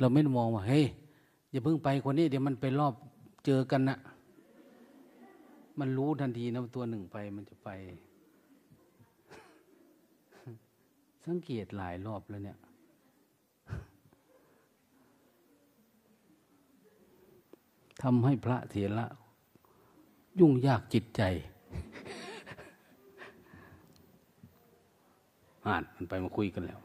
เราไม่มองว่า เฮ้ยอย่าเพิ่งไปคนนี้เดี๋ยวมันไปรอบเจอกันนะมันรู้ทันทีนะตัวหนึ่งไปมันจะไป สังเกตหลายรอบแล้วเนี่ย ทำให้พระเถระยุ่งยากจิตใจอ่านมันไปมาคุยกันแล้ว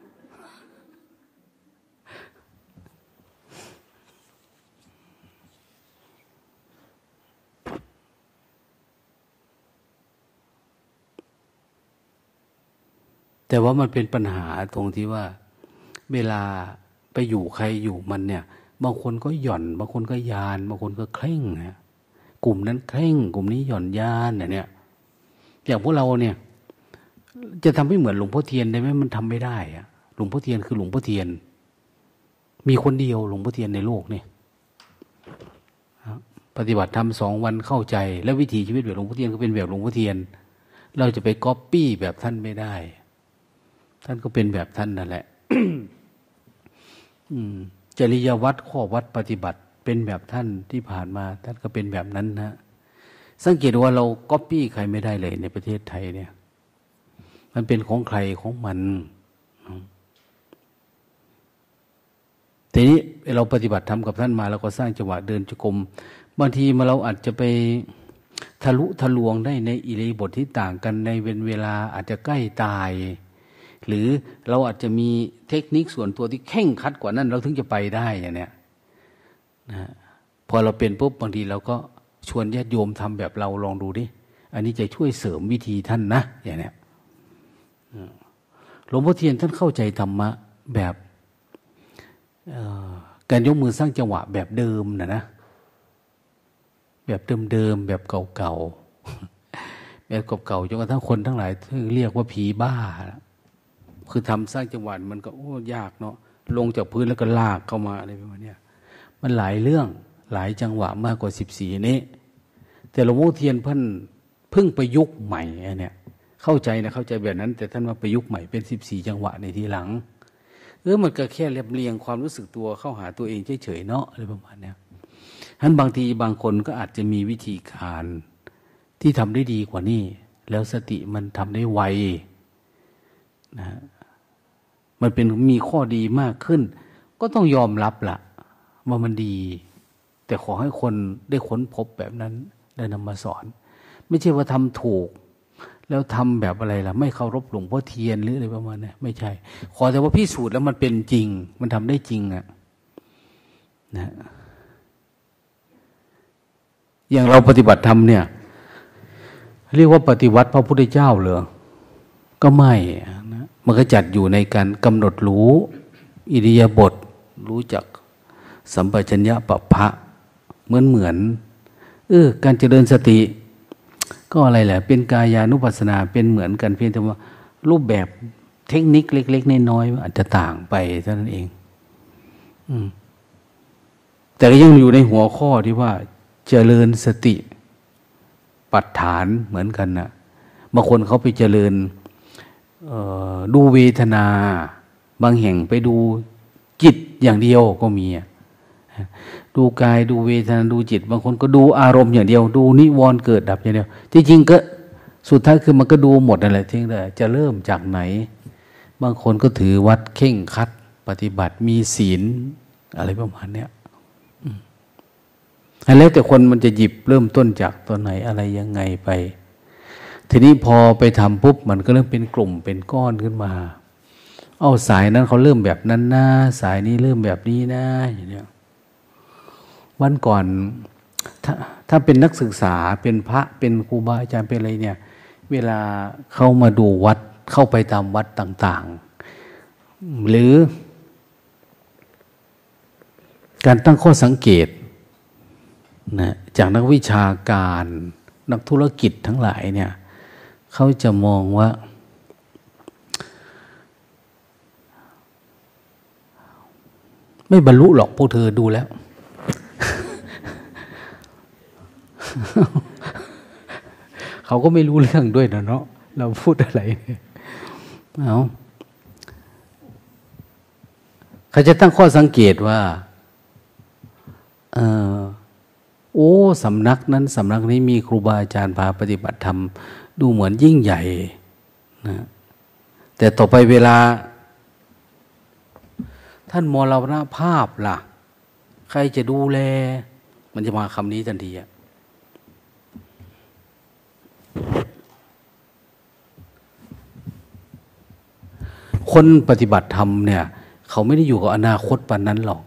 แต่ว่ามันเป็นปัญหาตรงที่ว่า เวลาไปอยู่ใครอยู่มันเนี่ย บางคนก็หย่อน บางคนก็ยาน บางคนก็เคร่งนะกลุ่มนั้นเคร่ง กลุ่มนี้หย่อนยานเนี่ยอย่างพวกเราเนี่ย จะทำให้เหมือนหลวงพ่อเทียนได้ไหมมันทำไม่ได้อะหลวงพ่อเทียนคือหลวงพ่อเทียน มีคนเดียวหลวงพ่อเทียนในโลกนี่ปฏิบัติธรรมสองวันเข้าใจ แล้ววิถีชีวิตแบบหลวงพ่อเทียนก็เป็นแบบหลวงพ่อเทียน เราจะไปก๊อปปี้แบบท่านไม่ได้ ท่านก็เป็นแบบท่านนั่นแหละจริยวัตรข้อวัตรปฏิบัติ เป็นแบบท่านที่ผ่านมา ท่านก็เป็นแบบนั้นนะสังเกตว่าเราก๊อปปี้ใครไม่ได้เลยในประเทศไทยเนี่ย มันเป็นของใครของมันทีนี้เราปฏิบัติธรรมกับท่านมาเราก็สร้างจังหวะเดินจกรมบางทีมาเราอาจจะไปทะลุทะลวงได้ในอิริบทที่ต่างกันในเวลเวลาอาจจะใกล้ตาย หรือเราอาจจะมีเทคนิคส่วนตัวที่เข่งคัดกว่านั้น เราถึงจะไปได้อย่างเนี้ยนะพอเราเป็นปุ๊บบางทีเราก็ชวนญาติโยมทำแบบเราลองดูดิ อันนี้จะช่วยเสริมวิธีท่านนะอย่างเนี้ยหลวงพ่อเทียนท่านเข้าใจธรรมะแบบการยกมือสร้างจังหวะแบบเดิมนะนะแบบเดิมๆแบบเก่าๆแบบเก่าๆจนกระทั่งคนทั้งหลายเรียกว่าผีบ้า คือทำสร้างจังหวะมันก็โอ้ยากเนาะลงจากพื้นแล้วก็ลากเข้ามาอะไรประมาณนี้มันหลายเรื่องหลายจังหวะมากกว่าสิบสี่นี้ แต่หลวงพ่อเทียนเพิ่นเพิ่งประยุกต์ใหม่เนี่ย เข้าใจนะเข้าใจแบบนั้น แต่ท่านมาประยุกต์ใหม่เป็นสิบสี่จังหวะในทีหลังเออมันก็แค่เรียบเรียงความรู้สึกตัวเข้าหาตัวเองเฉยๆเนาะอะไรประมาณนี้ฉะนั้นบางทีบางคนก็อาจจะมีวิธีการที่ทำได้ดีกว่านี้แล้วสติมันทำได้ไวนะ มันเป็นมีข้อดีมากขึ้น ก็ต้องยอมรับละว่ามันดี แต่ขอให้คนได้ค้นพบแบบนั้นได้นำมาสอน ไม่ใช่ว่าทำถูก แล้วทำแบบอะไรล่ะ ไม่เคารพหลวงพ่อเทียนหรืออะไรประมาณนี้ไม่ใช่ ขอแต่ว่าพิสูจน์แล้วมันเป็นจริง มันทำได้จริงอะนะอย่างเราปฏิบัติธรรมเนี่ย เรียกว่าปฏิวัติพระพุทธเจ้าเหรอก็ไม่ มันก็จัดอยู่ในการกำหนดรู้ อิริยาบถรู้จักสัมปชัญญะปะพะเหมือนเหมือนเออการเจริญสติ ก็อะไรแหละ เป็นกายานุปัสสนาเป็นเหมือนกันเพียงแต่ว่า รูปแบบเทคนิคเล็ก ๆ น้อยๆอาจจะต่างไปเท่านั้นเอง อืมแต่ก็ยังอยู่ในหัวข้อที่ว่า เจริญสติ ปัฏฐานเหมือนกันนะบางคนเขาไปเจริญ ดูเวทนา บางแห่งไปดูจิตอย่างเดียวก็มีดูกายดูเวทนาดูจิต บางคนก็ดูอารมณ์อย่างเดียว ดูนิวรณ์เกิดดับอย่างเดียวจริงๆก็สุดท้ายคือมันก็ดูหมดอะไรทิ้งเลยจะเริ่มจากไหน บางคนก็ถือวัดเข่งคัด ปฏิบัติมีศีล อะไรประมาณเนี้ยแล้วแต่คนมันจะหยิบเริ่มต้นจากตัวไหนอะไรยังไงไป ทีนี้พอไปทำปุ๊บมันก็เริ่มเป็นกลุ่มเป็นก้อนขึ้นมา เอาสายนั้นเขาเริ่มแบบนั้นนะสายนี้เริ่มแบบนี้นะอย่างเนี้ยวันก่อนถ้าถ้าเป็นนักศึกษาเป็นพระเป็นครูบาอาจารย์เป็นอะไรเนี่ย เวลาเข้ามาดูวัดเข้าไปตามวัดต่าง ๆ หรือ การตั้งข้อสังเกตนะจากนักวิชาการนักธุรกิจทั้งหลายเนี่ย เขาจะมองว่า ไม่บรรลุหรอกพวกเธอดูแล้ว เขาก็ไม่รู้เรื่องด้วยนะเนาะเราพูดอะไรเอาเขาจะตั้งข้อสังเกตว่าเออโอ้สำนักนั้นสำนักนี้มีครูบาอาจารย์พาปฏิบัติธรรม ดูเหมือนยิ่งใหญ่นะแต่ต่อไปเวลา ท่านมรณภาพล่ะ ใครจะดูแล มันจะมาคำนี้ทันทีอะคนปฏิบัติธรรมเนี่ย เขาไม่ได้อยู่กับอนาคตปันนั้นหรอก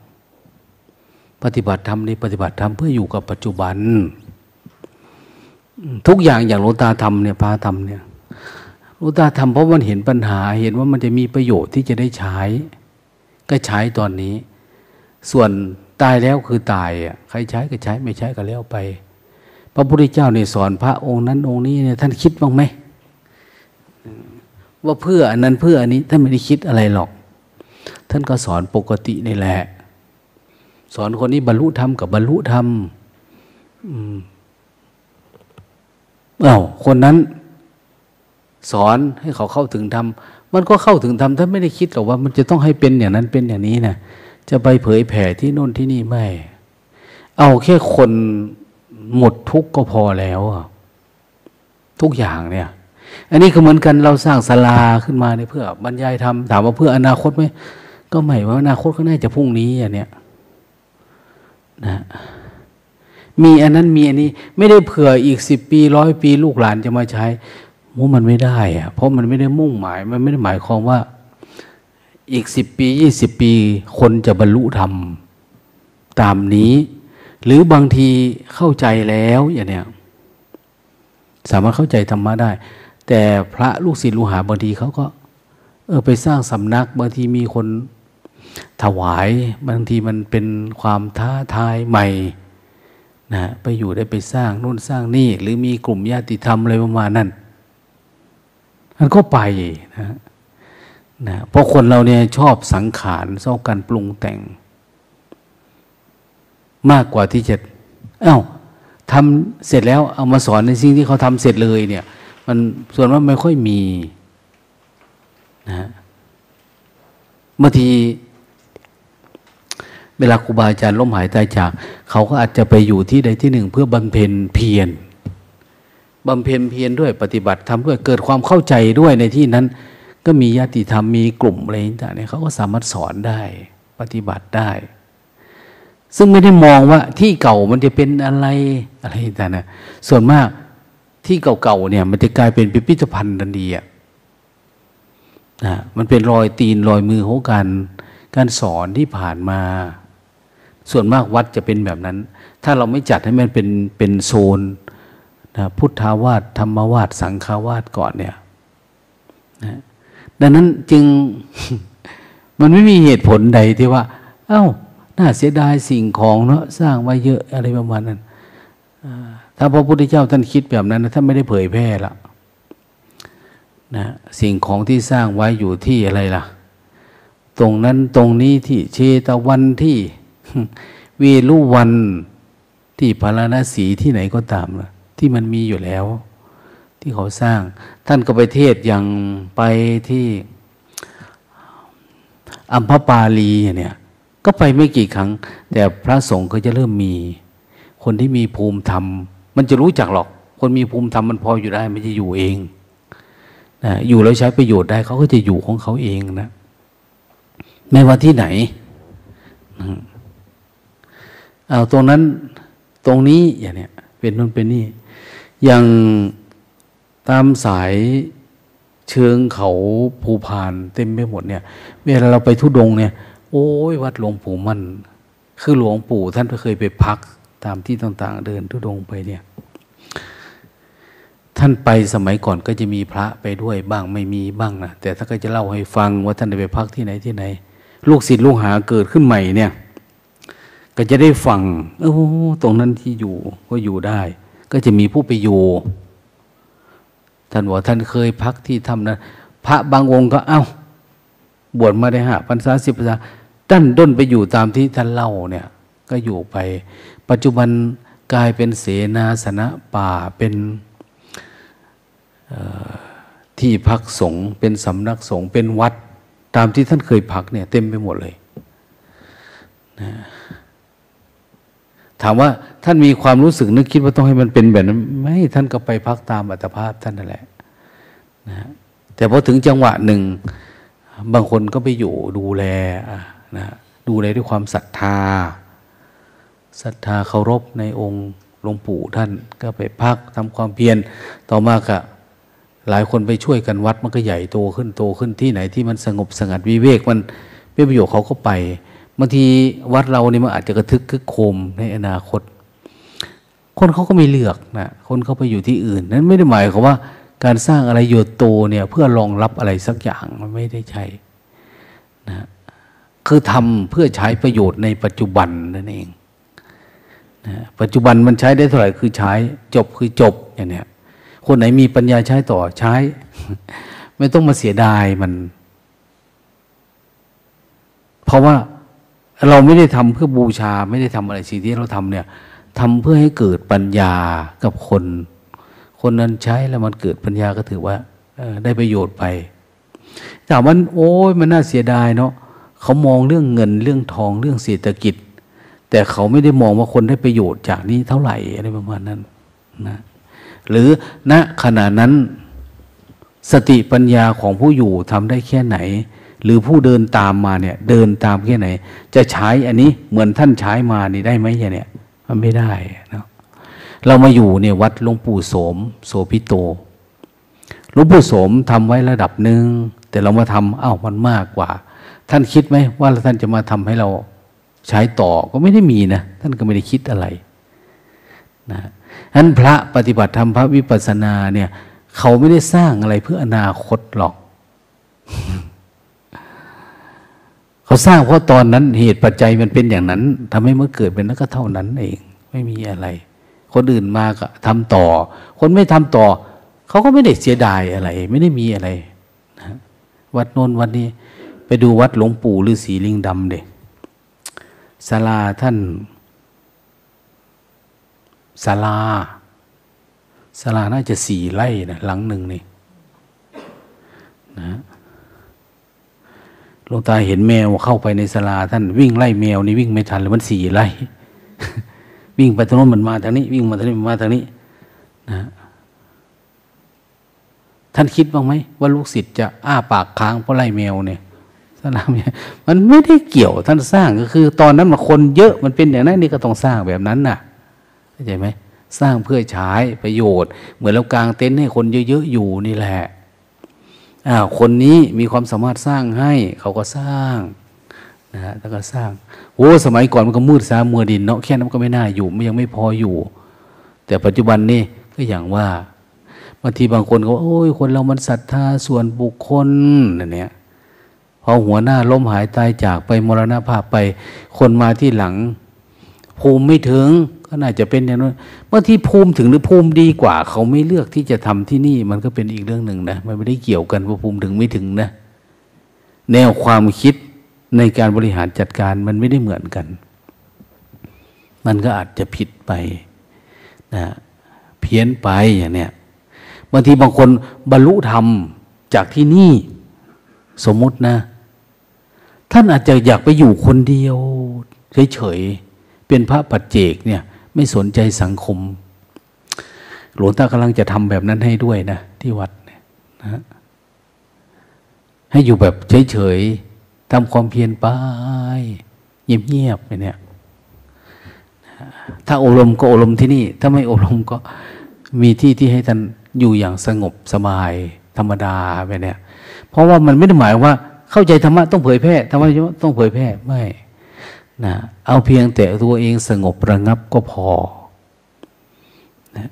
ปฏิบัติธรรมนี่ปฏิบัติธรรมเพื่ออยู่กับปัจจุบัน ทุกอย่างอย่างหลวงตาทำเนี่ยพาทำเนี่ยหลวงตาทำเพราะมันเห็นปัญหา เห็นว่ามันจะมีประโยชน์ที่จะได้ใช้ ก็ใช้ตอนนี้ ส่วนตายแล้วคือตายอะใครใช้ก็ใช้ไม่ใช้ก็แล้วไป พระพุทธเจ้าเนี่ยสอนพระองค์นั้นองค์นี้เนี่ยท่านคิดบ้างไหมว่าเพื่ออันนั้นเพื่ออันนี้ท่านไม่ได้คิดอะไรหรอก ท่านก็สอนปกตินี่แหละ สอนคนนี้บรรลุธรรมกับบรรลุธรรม เอ้าคนนั้น สอนให้เขาเข้าถึงธรรมมันก็เข้าถึงธรรมท่านไม่ได้คิดหรอกว่า มันจะต้องให้เป็นอย่างนั้นเป็นอย่างนี้นะจะไปเผยแผ่ที่โน่นที่นี่ไม่ เอาแค่คนหมดทุกข์ก็พอแล้วทุกอย่างเนี่ย อันนี้ก็เหมือนกันเราสร้างศาลาขึ้นมาเนี่ยเพื่อบรรยายธรรมถามว่าเพื่ออนาคตไหมก็ไม่ว่าอนาคตก็น่าจะพรุ่งนี้อย่างเนี้ยนะ มีอันนั้นมีอันนี้ ไม่ได้เผื่ออีกสิบปีร้อยปีลูกหลานจะมาใช้มุมันไม่ได้อะเพราะมันไม่ได้มุ่งหมาย มันไม่ได้หมายความว่า อีกสิบปียี่สิบปี คนจะบรรลุธรรมตามนี้ หรือบางทีเข้าใจแล้วอย่างเนี้ยสามารถเข้าใจธรรมะได้ แต่พระลูกศิษย์ลูกหาบางทีเขาก็ เออไปสร้างสำนักบางทีมีคนถวาย บางทีมันเป็นความท้าทายใหม่ นะไปอยู่ได้ไปสร้างนู่นสร้างนี่ หรือมีกลุ่มญาติธรรมอะไรประมาณนั้นมันก็ไปนะนะเพราะคนเราเนี่ยชอบสังขารชอบการปรุงแต่ง มากกว่าที่จะ เอา้าทำเสร็จแล้วเอามาสอนในสิ่งที่เขาทำเสร็จเลยเนี่ย มันส่วนว่าไม่ค่อยมีนะบางที เวลาครูบาอาจารย์ล้มหายตายจาก เขาก็อาจจะไปอยู่ที่ใดที่หนึ่ง เพื่อบำเพ็ญเพียรบำเพ็ญเพียรด้วยปฏิบัติทำด้วยเกิดความเข้าใจด้วยในที่นั้น ก็มีญาติธรรมมีกลุ่มอะไรต่างๆเนี่ยเขาก็สามารถสอนได้ ปฏิบัติได้ ซึ่งไม่ได้มองว่าที่เก่ามันจะเป็นอะไรอะไรต่างๆส่วนมากที่เก่าๆเนี่ยมันจะกลายเป็นพิพิธภัณฑ์ทันทีอะนะมันเป็นรอยตีนรอยมือของการการสอนที่ผ่านมา ส่วนมากวัดจะเป็นแบบนั้น ถ้าเราไม่จัดให้มันเป็นเป็นโซนนะพุทธาวาสธรรมวาสสังฆาวาสก่อนเนี่ยนะดังนั้นจึงมันไม่มีเหตุผลใดที่ว่า เอา้า น่าเสียดายสิ่งของเนาะสร้างไว้เยอะอะไรประมาณนั้นถ้าพระพุทธเจ้าท่านคิดแบบนั้นท่านไม่ได้เผยแพร่ละนะสิ่งของที่สร้างไว้อยู่ที่อะไรล่ะ ตรงนั้นตรงนี้ที่เชตวันที่ เวลุวันที่พาราณสีที่ไหนก็ตามละที่มันมีอยู่แล้ว ที่เขาสร้าง ท่านก็ไปเทศอย่างไปที่อัมพปาลีเนี่ยก็ไปไม่กี่ครั้ง แต่พระสงฆ์ก็จะเริ่มมี คนที่มีภูมิธรรม มันจะรู้จักหรอก คนมีภูมิธรรมมันพออยู่ได้มันจะอยู่เองนะอยู่แล้วใช้ประโยชน์ได้เขาก็จะอยู่ของเขาเองนะ ไม่ว่าที่ไหน เอาตรงนั้นตรงนี้อย่างเนี้ยเป็นนู่นเป็นนี่ อย่างตามสายเชิงเขาภูพานเต็มไปหมดเนี่ย เวลาเราไปทุดงเนี่ย โอ้ยวัดหลวงปู่มัน คือหลวงปู่ท่านเคยไปพักตามที่ต่างๆ เดินทุดงไปเนี่ย ท่านไปสมัยก่อนก็จะมีพระไปด้วยบ้างไม่มีบ้างนะแต่ถ้าก็จะเล่าให้ฟังว่าท่านไปพักที่ไหนที่ไหน ลูกศิษย์ลูกหาเกิดขึ้นใหม่เนี่ย ก็จะได้ฟังโอ้ตรงนั้นที่อยู่ก็อยู่ได้ ก็จะมีผู้ไปอยู่ท่านบอกท่านเคยพักที่ทำนะพระบางองค์ก็เอา้า บวชมาได้ห้าพรรษาสิบพรรษาตั้นด้นไปอยู่ตามที่ท่านเล่าเนี่ย ก็อยู่ไป ปัจจุบันกลายเป็นเสนาสนะป่าเป็นที่พักสงฆ์เป็นสำนักสงฆ์เป็นวัด ตามที่ท่านเคยพักเนี่ย เต็มไปหมดเลยนะ ถามว่าท่านมีความรู้สึกนึกคิดว่าต้องให้มันเป็นแบบนั้นไม่ท่านก็ไปพักตามอัตภาพท่านนั่นแหละนะแต่พอถึงจังหวะหนึ่ง บางคนก็ไปอยู่ดูแลนะดูแลด้วยความศรัทธาศรัทธาเคารพในองค์หลวงปู่ท่านก็ไปพักทำความเพียรต่อมาก็หลายคนไปช่วยกันวัดมันก็ใหญ่โตขึ้นโตขึ้นที่ไหนที่มันสงบสงัดวิเวกมันเป็นประโยชน์เขาก็ไป บางทีวัดเราเนี่ยมันอาจจะกระทึกคึกโคมในอนาคต คนเขาก็ไม่เลือกนะคนเขาไปอยู่ที่อื่น นั้นไม่ได้หมายความว่า การสร้างอะไรโยโตเนี่ยเพื่อรองรับอะไรสักอย่างมันไม่ได้ใช่นะคือทำเพื่อใช้ประโยชน์ในปัจจุบันนั่นเองนะปัจจุบันมันใช้ได้เท่าไหร่คือใช้จบคือจบอย่างเนี้ยคนไหนมีปัญญาใช้ต่อใช้ ไม่ต้องมาเสียดายมัน เพราะว่า เราไม่ได้ทำเพื่อบูชา ไม่ได้ทำอะไรสิ่งที่เราทำเนี่ยทำเพื่อให้เกิดปัญญากับคน คนนั้นใช้แล้วมันเกิดปัญญาก็ถือว่าได้ประโยชน์ไปแต่มันโอ้ยมันน่าเสียดายเนาะเขามองเรื่องเงินเรื่องทองเรื่องเศรษฐกิจ แต่เขาไม่ได้มองว่าคนได้ประโยชน์จากนี้เท่าไหร่อะไรประมาณนั้นนะหรือณขณะนั้นสติปัญญาของผู้อยู่ทำได้แค่ไหน หรือผู้เดินตามมาเนี่ย เดินตามแค่ไหน จะใช้อันนี้เหมือนท่านใช้มานี่ได้ไหมเนี่ย มันไม่ได้นะเรามาอยู่เนี่ยวัดหลวงปู่โสม โสพิโตหลวงปู่โสมทำไว้ระดับหนึ่งแต่เรามาทำอ้าวมันมากกว่า ท่านคิดไหมว่าท่านจะมาทำให้เราใช้ต่อก็ไม่ได้มีนะท่านก็ไม่ได้คิดอะไรนะนั้นพระปฏิบัติธรรมพระวิปัสสนาเนี่ย เขาไม่ได้สร้างอะไรเพื่ออนาคตหรอก เขาสร้างเพราะตอนนั้นเหตุปัจจัยมันเป็นอย่างนั้นทำให้เมื่อเกิดเป็นนั้นก็เท่านั้นเอง ไม่มีอะไร คนอื่นมาก็ทำต่อ คนไม่ทำต่อ เขาก็ไม่ได้เสียดายอะไร ไม่ได้มีอะไรนะวัดโน้นวัดนี้ ไปดูวัดหลวงปู่ฤาษีลิงดำเด็กศาลาท่านศาลาศาลาน่าจะสี่ไร่นะหลังหนึ่งนี่นะ ลวงตาเห็นแมวเข้าไปในศาลาท่านวิ่งไล่แมวนี่วิ่งไม่ทันเลยมันสี่ไร่วิ่งไปทางโน้นมันมาทางนี้ วิ่งมาทางนี้มันมาทางนี้นะท่านคิดบ้างไหมว่าลูกศิษย์จะอ้าปากค้างเพราะไล่แมวเนี่ยสนามเนี่ยมันไม่ได้เกี่ยวท่านสร้างก็คือ ตอนนั้นมันคนเยอะมันเป็นอย่างนั้นนี่ก็ต้องสร้างแบบนั้นน่ะเข้าใจไหมสร้างเพื่อใช้ประโยชน์ เหมือนเรากางเต็นท์ให้คนเยอะๆอยู่นี่แหละ อ้าวคนนี้มีความสามารถสร้างให้ เขาก็สร้างนะฮะแล้วก็สร้างโอ้สมัยก่อนมันก็มืดซามัวดินเนาะแค่นั้นก็ไม่น่าอยู่มันยังไม่พออยู่ แต่ปัจจุบันนี่ก็อย่างว่าบางทีบางคนก็โอ้ยคนเรามันศรัทธาส่วนบุคคลนั่นเนี่ยพอหัวหน้าล้มหายตายจากไปมรณภาพไป คนมาที่หลัง ภูมิไม่ถึง ก็น่าจะเป็นอย่างนั้นบางที่ภูมิถึงหรือภูมิดีกว่า เขาไม่เลือกที่จะทำที่นี่ มันก็เป็นอีกเรื่องหนึ่งนะมันไม่ได้เกี่ยวกันว่าภูมิถึงไม่ถึงนะ แนวความคิดในการบริหารจัดการมันไม่ได้เหมือนกัน มันก็อาจจะผิดไปนะเพี้ยนไปอย่างเนี้ยบางทีบางคนบรรลุธรรมจากที่นี่สมมตินะ ท่านอาจจะอยากไปอยู่คนเดียวเฉยๆเป็นพระปัจเจกเนี่ย ไม่สนใจสังคม หลวงตากำลังจะทำแบบนั้นให้ด้วยนะ ที่วัดเนี่ยนะให้อยู่แบบเฉยๆทำความเพียรไปเงียบๆไปเนี่ย ถ้าอบรมก็อบรมที่นี่ ถ้าไม่อบรมก็มีที่ที่ให้ท่านอยู่อย่างสงบสบาย ธรรมดาไปเนี่ย เพราะว่ามันไม่ได้หมายว่า เข้าใจธรรมะต้องเผยแพร่ธรรมะต้องเผยแพร่ไม่ นะเอาเพียงแต่ตัวเองสงบระงับก็พอนะ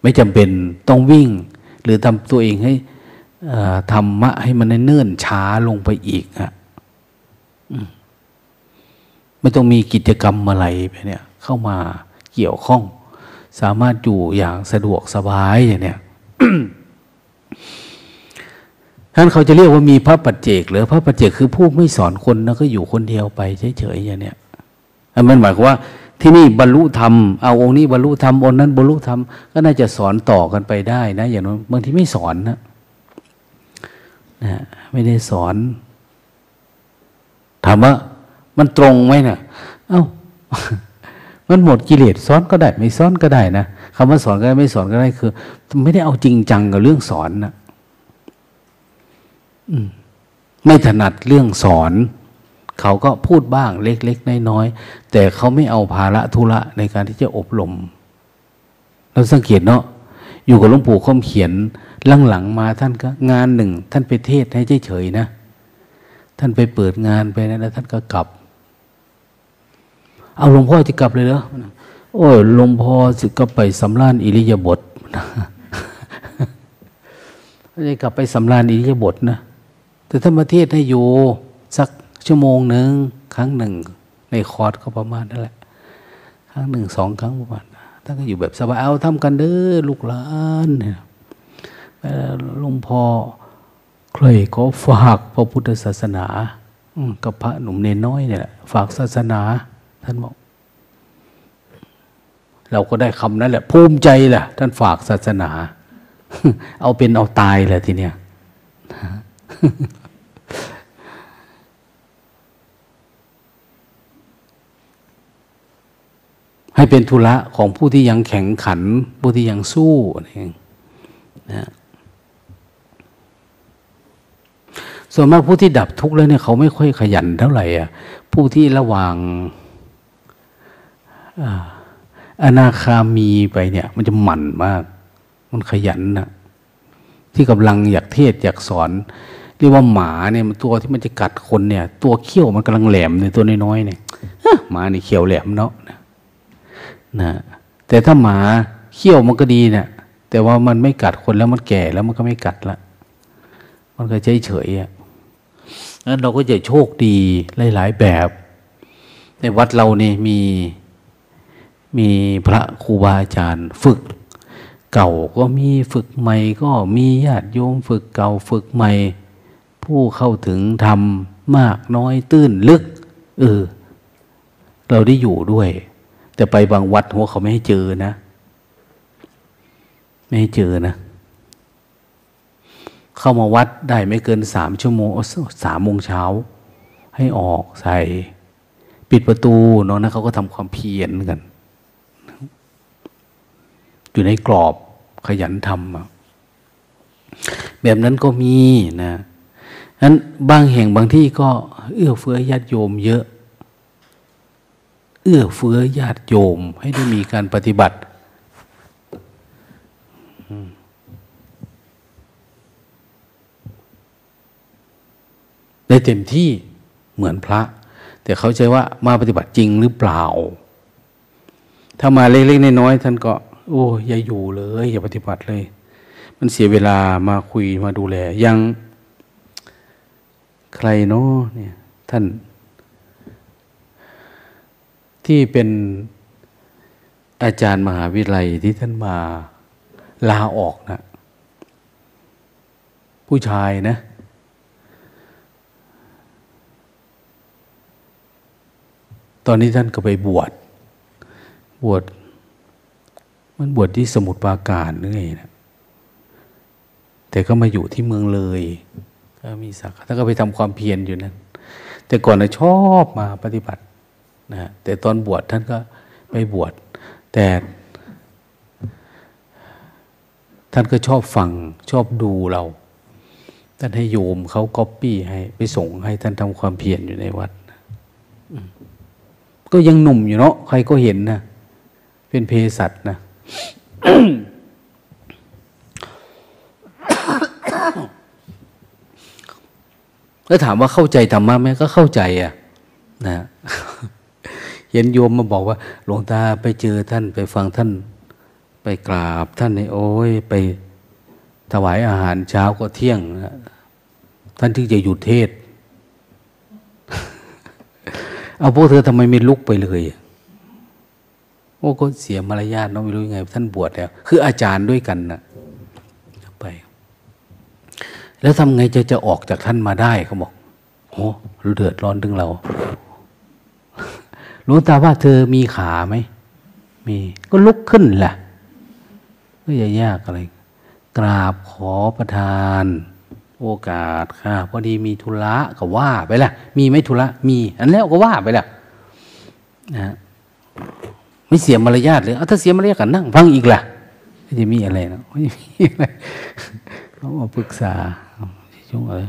ไม่จำเป็นต้องวิ่ง หรือทำตัวเองให้ธรรมะให้มันเนื่นช้าลงไปอีกอะไม่ต้องมีกิจกรรมอะไรไปเนี่ย เข้ามาเกี่ยวข้อง สามารถอยู่อย่างสะดวกสบายอย่างเนี้ย ท่านเขาจะเรียกว่ามีพระปัจเจกหรือพระปัจเจกคือผู้ไม่สอนคนแล้วก็อยู่คนเดียวไปเฉยๆอย่างเนี้ยมันหมายความว่าที่นี่บรรลุธรรมเอาองค์นี้บรรลุธรรมองค์นั้นบรรลุธรรมก็น่าจะสอนต่อกันไปได้นะ อย่างนั้นบางทีไม่สอนนะนะไม่ได้สอน ถามว่า มันตรงไหมเนะ่ยเอา้า มันหมดกิเลสซ้อนก็ได้ ไม่ซ้อนก็ได้นะคำว่าสอนก็ได้ไม่สอนก็ได้คือ ไม่ได้เอาจริงจังกับเรื่องสอนนะ ไม่ถนัดเรื่องสอน เขาก็พูดบ้างเล็กๆน้อยๆแต่เขาไม่เอาภาระธุระในการที่จะอบรมเราสังเกตเนาะอยู่กับหลวงปู่คมเขียนหลังๆมาท่านก็งานหนึ่ง ท่านไปเทศให้เฉยๆนะ ท่านไปเปิดงานไปนะแล้วท่านก็กลับ เอาหลวงพ่อจะกลับเลยเหรอโอ้ยหลวงพ่อสิก็ไปสำรานอิริยาบถจะกลับไปสำรานอิริยาบถนะ แต่ถ้ามาเทศให้อยู่สักชั่วโมงหนึ่งครั้งหนึ่ง ในคอร์สก็ประมาณนั่นแหละ ครั้งหนึ่งสองครั้งประมาณท่านก็อยู่แบบสบายเอาทำกันเด้อลูกหลานเนี่ยหลวงพ่อใครก็ฝากพระพุทธศาสนากับพระหนุ่มเนน้อยเนี่ยฝากศาสนาท่านบอก เราก็ได้คำนั้นแหละ ภูมิใจแหละท่านฝากศาสนา เอาเป็นเอาตายแหละทีเนี้ย ให้เป็นธุระของผู้ที่ยังแข็งขัน ผู้ที่ยังสู้นี่นะส่วนมากผู้ที่ดับทุกข์แล้วเนี่ยเขาไม่ค่อยขยันเท่าไหร่อะผู้ที่ระหว่างอนาคามีไปเนี่ย มันจะหมั่นมาก มันขยันนะที่กำลังอยากเทศอยากสอนเรียกว่าหมาเนี่ยมันตัวที่มันจะกัดคนเนี่ย ตัวเขี้ยวมันกำลังแหลมในตัวน้อยๆเนี่ยหมานี่เขี้ยวแหลมเนาะ นะแต่ถ้าหมาเขี้ยวมันก็ดีเนะี่ยแต่ว่ามันไม่กัดคนแล้วมันแก่แล้วมันก็ไม่กัดละ มันก็เฉยเฉยอะนั้นเราก็จะโชคดีหลาย ๆ แบบ ในวัดเรานี่มีมีพระครูบาอาจารย์ฝึก เก่าก็มีฝึกใหม่ ก็มีญาติโยมฝึกเก่าฝึกใหม่ ผู้เข้าถึงทำมากน้อยตื้นลึกเออเราได้อยู่ด้วย แต่ไปบางวัดหัวเขาไม่ให้เจอนะ ไม่ให้เจอนะ เข้ามาวัดได้ไม่เกินสามชั่วโมงสามโมงเช้า ให้ออกใส่ ปิดประตูเนาะนะเขาก็ทำความเพียรกัน อยู่ในกรอบขยันทำแบบนั้นก็มีนะนั้นบางแห่งบางที่ก็เอื้อเฟื้อญาติโยมเยอะ เอื้อเฟื้อญาติโยมให้ได้มีการปฏิบัติได้เต็มที่เหมือนพระ แต่เขาใจว่ามาปฏิบัติจริงหรือเปล่า ถ้ามาเล็กๆน้อยๆท่านก็ โอ้อย่าอยู่เลย อย่าปฏิบัติเลย มันเสียเวลามาคุยมาดูแลยังใครเนาะเนี่ย ท่าน ที่เป็นอาจารย์มหาวิทยาลัยที่ท่านมาลาออกนะผู้ชายนะ ตอนนี้ท่านก็ไปบวชบวชมันบวชที่สมุทรปราการหรือไงนะแต่ก็มาอยู่ที่เมืองเลยก็มีสักท่านก็ไปทำความเพียรอยู่นั้นแต่ก่อนนะชอบมาปฏิบัติ นะแต่ตอนบวชท่านก็ไปบวชแต่ ท่านก็ชอบฟังชอบดูเรา ท่านให้โยมเขาก๊อปปี้ให้ไปส่งให้ท่านทำความเพียรอยู่ในวัด ก็ยังหนุ่มอยู่เนาะใครก็เห็นนะเป็นเพสัตนะแล้วถามว่าเข้าใจธรรมะไหมก็เข้าใจอะ นะ เห็นโยมมาบอกว่า หลวงตาไปเจอท่านไปฟังท่าน ไปกราบท่านในโอ้ยไปถวายอาหารเช้าก็เที่ยงท่านที่จะหยุดเทศ เอาพวกเธอทำไมไม่ลุกไปเลยโอ้ก็เสียมารยาทเนาะไม่รู้ยังไง ท่านบวชแล้ว คืออาจารย์ด้วยกันนะไป แล้วทำไงจะจะออกจากท่านมาได้เขาบอกโอ้เดือดร้อนถึงเรา ลวงตาว่าเธอมีขาไหม มี ก็ลุกขึ้นแหละก็อย่ายากอะไร กราบขอประทาน โอกาสค่ะพอดีมีธุระก็ว่าไปละมีไหมธุระ มี อันแล้วก็ว่าไปละนะไม่เสียมารยาทเลยเอาถ้าเสียมารยาทกันนั่งฟังอีกล่ะจะมีอะไรนะไม่มีอะไรเขามาปรึกษาช่วงอะไร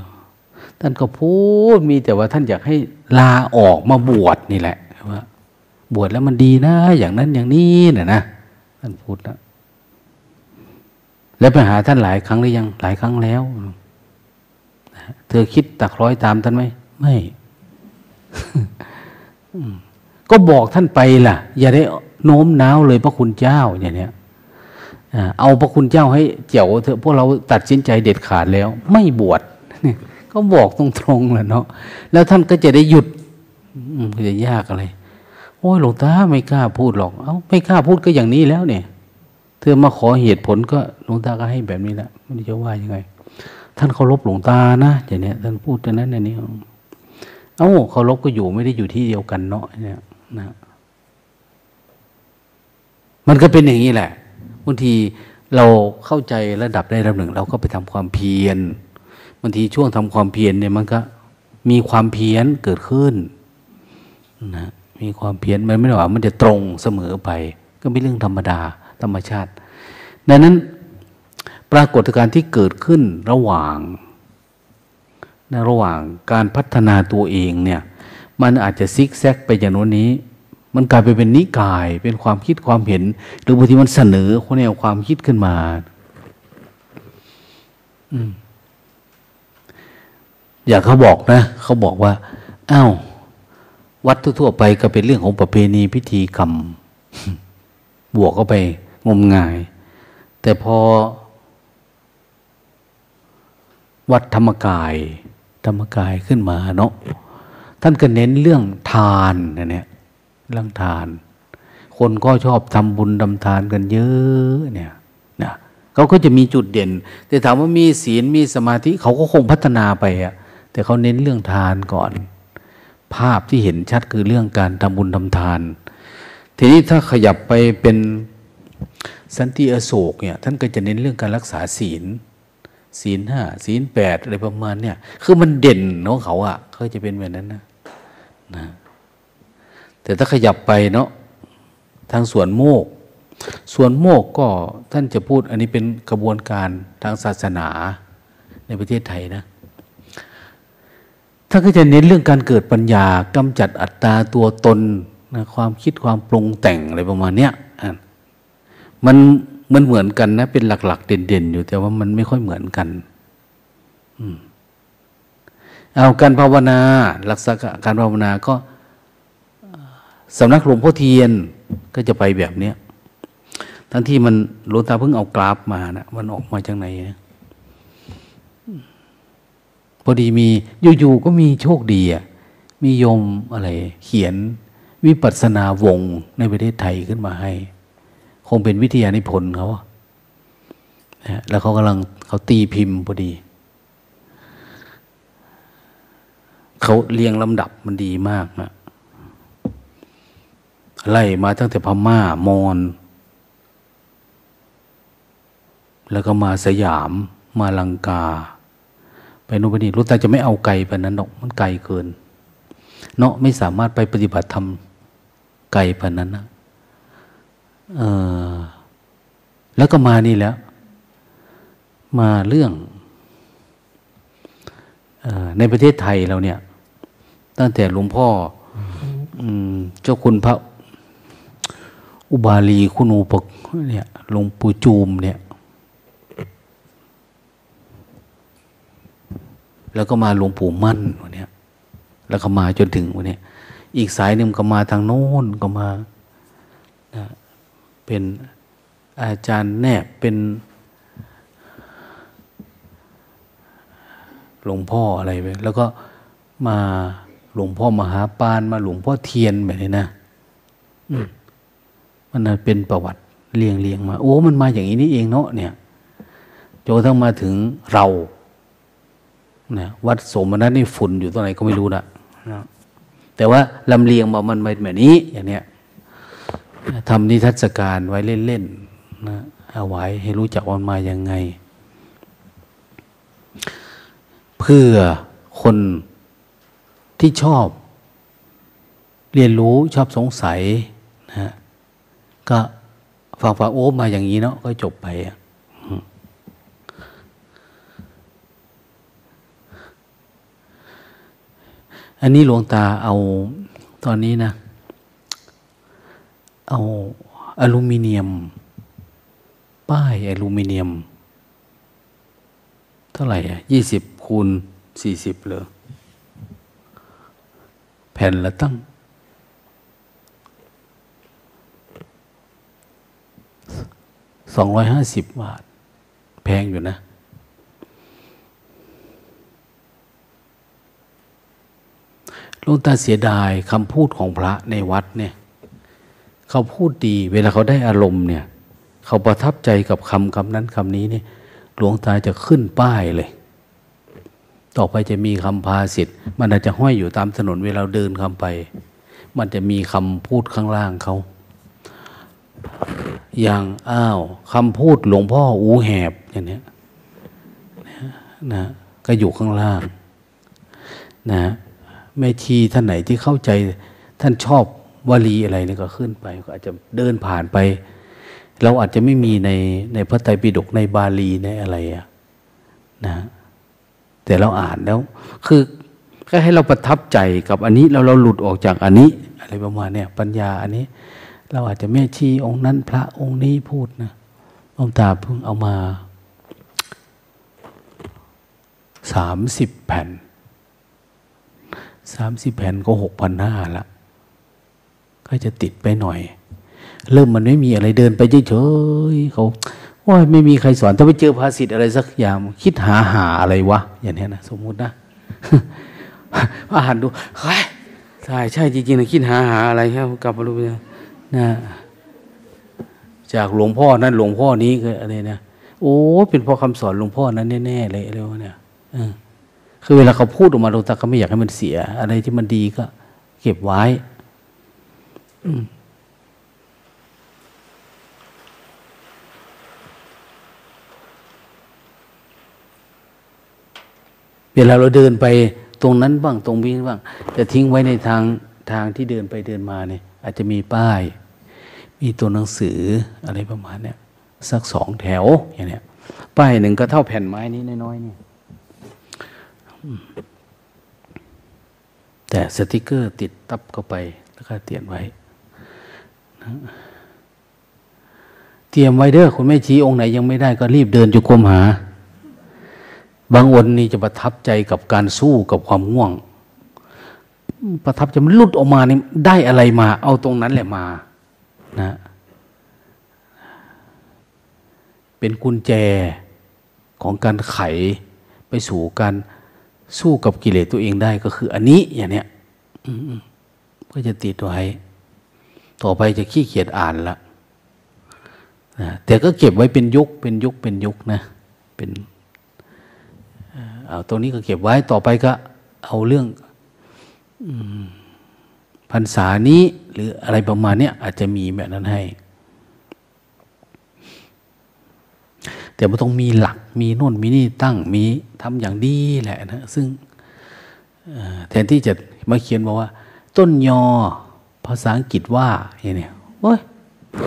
ท่านก็พูดมีแต่ว่าท่านอยากให้ลาออกมาบวชนี่แหละ บวชแล้วมันดีนะ อย่างนั้นอย่างนี้น่ะนะท่านพูดนะแล้วไปหาท่านหลายครั้งหรือยังหลายครั้งแล้วเธอคิดตักร้อยตามท่านไหมไม่ก็บอกท่านไปล่ะ อย่าได้โน้มน้าวเลยพระคุณเจ้าอย่างเนี้ยเอาพระคุณเจ้าให้เจียวเถอะพวกเราตัดสินใจเด็ดขาดแล้ว ไม่บวชก็บอกตรงๆแหละเนาะแล้วท่านก็จะได้หยุดจะยากอะไร โอ้ยหลวงตาไม่กล้าพูดหรอกเอาไม่กล้าพูดก็อย่างนี้แล้วเนี่ย เธอมาขอเหตุผลก็หลวงตาก็ให้แบบนี้แหละไม่รู้จะว่ายังไง ท่านเคารพหลวงตานะอย่างนี้ท่านพูดแต่นั้นอย่างนี้เอ้าเคารพก็อยู่ไม่ได้อยู่ที่เดียวกันเนาะเนี่ยนะมันก็เป็นอย่างนี้แหละบางทีเราเข้าใจระดับได้ระดับหนึ่ง เราก็ไปทำความเพียรบางทีช่วงทำความเพียรเนี่ยมันก็มีความเพียรเกิดขึ้นนะ มีความเพียรมันไม่ได้ว่า มันจะตรงเสมอไป ก็เป็นเรื่องธรรมดาธรรมชาติ ดังนั้นปรากฏการณ์ที่เกิดขึ้นระหว่างในระหว่างการพัฒนาตัวเองเนี่ย มันอาจจะซิกแซกไปอย่างโน้นนี้ มันกลายไปเป็นนิกาย เป็นความคิดความเห็น หรือบางทีมันเสนอคนแนวความคิดขึ้นมา อืมอย่างเขาบอกนะ เขาบอกว่า อ้าว วัดทั่วไปก็เป็นเรื่องของประเพณีพิธีกรรม บวกเข้าไปงมงาย แต่พอ วัดธรรมกาย ธรรมกายขึ้นมาเนาะท่านก็เน้นเรื่องทานนะเนี่ยเรื่องทาน คนก็ชอบทำบุญทำทานกันเยอะเนี่ยนะเขาก็จะมีจุดเด่น แต่ถามว่ามีศีลมีสมาธิเขาก็คงพัฒนาไปอะแต่เขาเน้นเรื่องทานก่อน ภาพที่เห็นชัดคือเรื่องการทำบุญทำทาน ทีนี้ถ้าขยับไปเป็นสันติอโศกเนี่ยท่านก็จะเน้นเรื่องการรักษาศีล ศีลห้าศีลแปดอะไรประมาณเนี่ยคือมันเด่นของเขาอะ่ะเขาจะเป็นแบบนั้นนะนะแต่ถ้าขยับไปเนาะทางส่วนโมก ส่วนโมกก็ท่านจะพูดอันนี้เป็นกระบวนการทางศาสนาในประเทศไทยนะ ท่านก็จะเน้นเรื่องการเกิดปัญญากำจัดอัตตาตัวตนนะความคิดความปรุงแต่งอะไรประมาณเนี้ยมันมันเหมือนกันนะ เป็นหลัก ๆ เด่นๆ อยู่แต่ว่ามันไม่ค่อยเหมือนกันเอาการภาวนาลักษณะการภาวนาก็สำนักหลวงพ่อเทียนก็จะไปแบบเนี้ยทั้งที่มันหลวงตาเพิ่งเอากราฟมานะมันออกมาจากไหนนะ พอดีมีอยู่ๆก็มีโชคดีอะมียมอะไร เขียนวิปัสนาวงในประเทศไทยขึ้นมาให้ คงเป็นวิทยานิพนธ์เขาแล้วเขากำลังเขาตีพิมพ์พอดี เขาเรียงลำดับมันดีมากนะไล่มาตั้งแต่พม่ามอน แล้วก็มาสยาม มาลังกา ไปโน่นไปนี่รู้ตาจะไม่เอาไกลไปนั้นหรอกมันไกลเกิน เนาะไม่สามารถไปปฏิบัติธรรมไกลไปนั้นนะเออแล้วก็มานี่แล้ว มาเรื่องอในประเทศไทยเราเนี่ย ตั้งแต่หลวงพ่อเจ้าคุณพระอุบาลีคุณูปกเนี่ยหลวงปู่จูมเนี่ย แล้วก็มาหลวงปู่มั่นวันนี้แล้วก็มาจนถึงวันนี้อีกสายหนึ่งก็มาทางโน้นก็มานะเป็นอาจารย์แนบเป็นหลวงพ่ออะไรไปแล้วก็มาหลวงพ่อมหาปานมาหลวงพ่อเทียนแบบนี้นะมันเป็นประวัติเรียงเรียงมา โอ้ มันมาอย่างนี้นี่เองเนาะเนี่ยจนกระทั่งมาถึงเรา นะวัดสมนัตนี่ฝุ่นอยู่ตรงไหนก็ไม่รู้นะนะแต่ว่าลำเลียงมามันเป็นแบบนี้อย่างเนี้ยทำนิทรรศการไว้เล่นๆนะเอาไว้ให้รู้จักวันมายังไงพื่อคนที่ชอบ เรียนรู้ชอบสงสัยนะฮะก็ฟังฟังโอ้มาอย่างนี้เนาะก็จบไปอะ อันนี้หลวงตาเอาตอนนี้นะ เอาอลูมิเนียม ป้ายอลูมิเนียม เท่าไหร่อะยี่สิบคูณสี่สิบเลยแผ่นละตั้งสองร้อยห้าสิบบาท แพงอยู่นะ ลวงตาเสียดายคำพูดของพระในวัดเนี่ย เขาพูดดีเวลาเขาได้อารมณ์เนี่ย เขาประทับใจกับคำคำนั้นคำนี้เนี่ยหลวงตาจะขึ้นป้ายเลย ต่อไปจะมีคำพาสิทธิ์มันอาจจะห้อยอยู่ตามถนนเวลาเดินคำไป มันจะมีคำพูดข้างล่างเขาอย่างอ้าวคำพูดหลวงพ่ออูแหบอย่างนี้นะก็อยู่ข้างล่าง นะ แม่ชีท่านไหนที่เข้าใจท่านชอบวลีอะไรนี่ก็ขึ้นไป ก็อาจจะเดินผ่านไป เราอาจจะไม่มีในในพระไตรปิฎกในบาลีในอะไรอะนะแต่เราอ่านแล้ว คือแค่ให้เราประทับใจกับอันนี้แล้วเราหลุดออกจากอันนี้ อะไรประมาณเนี่ยปัญญาอันนี้ เราอาจจะแม่ชีองค์นั้น พระองค์นี้พูดนะองตาเพิ่งเอามาสามสิบแผ่น สามสิบแผ่นก็หกพันห้าละก็จะติดไปหน่อย เริ่มมันไม่มีอะไรเดินไปเฉยๆเขาว่าไม่มีใครสอนถ้าไปเจอภาษิตอะไรสักอย่าง คิดหาหาอะไรวะ อย่างนี้นะสมมุตินะอาหารดูใช่ใช่ใช่จริงๆนะคิดหาหาอะไรครับกลับมาดูนะจากหลวงพ่อนั้นหลวงพ่อนี้คืออะไรนะโอ้เป็นพ่อคำสอนหลวงพ่อนั้นแน่ๆเลยอะไรวเนี่ย คือเวลาเขาพูดออกมาหลวงตาก็ไม่อยากให้มันเสีย อะไรที่มันดีก็ เก็บไว้เวลาเราเดินไปตรงนั้นบ้างตรงนี้บ้างจะทิ้งไว้ในทางทางที่เดินไปเดินมาเนี่ยอาจจะมีป้าย มีตัวหนังสืออะไรประมาณเนี้ยสักสองแถวอย่างเนี้ยป้ายหนึ่งก็เท่าแผ่นไม้นี้น้อยๆนี่ย แต่สติกเกอร์ติดตับเข้าไป แล้วก็เตียนไว้เตรียมไว้เด้อคุณแม่ชี้องค์ไหนยังไม่ได้ก็รีบเดินจุกมหา บางอนนี่จะประทับใจกับการสู้กับความง่วง ประทับใจมันลุดออกมานี่ได้อะไรมา เอาตรงนั้นแหละมา นะ เป็นกุญแจของการไขไปสู่การ สู้กับกิเลสตัวเองได้ก็คือ อันนี้อย่างเนี้ยก็จะติดไว้ต่อไปจะขี้เกียจอ่านละนะแต่ก็เก็บไว้เป็นยุคเป็นยุคเป็นยุคนะ เป็นเอาตรงนี้ก็เก็บไว้ต่อไปก็ เอาเรื่องพรรษานี้ หรืออะไรประมาณนี้อาจจะมีแบบนั้นให้ แต่มันต้องมีหลักมีโน่นมีนี่ตั้งมีทำอย่างดีแหละนะซึ่งแทนที่จะมาเขียนบอกว่า ต้นยอภาษาอังกฤษว่าอย่างนี้โอ้ย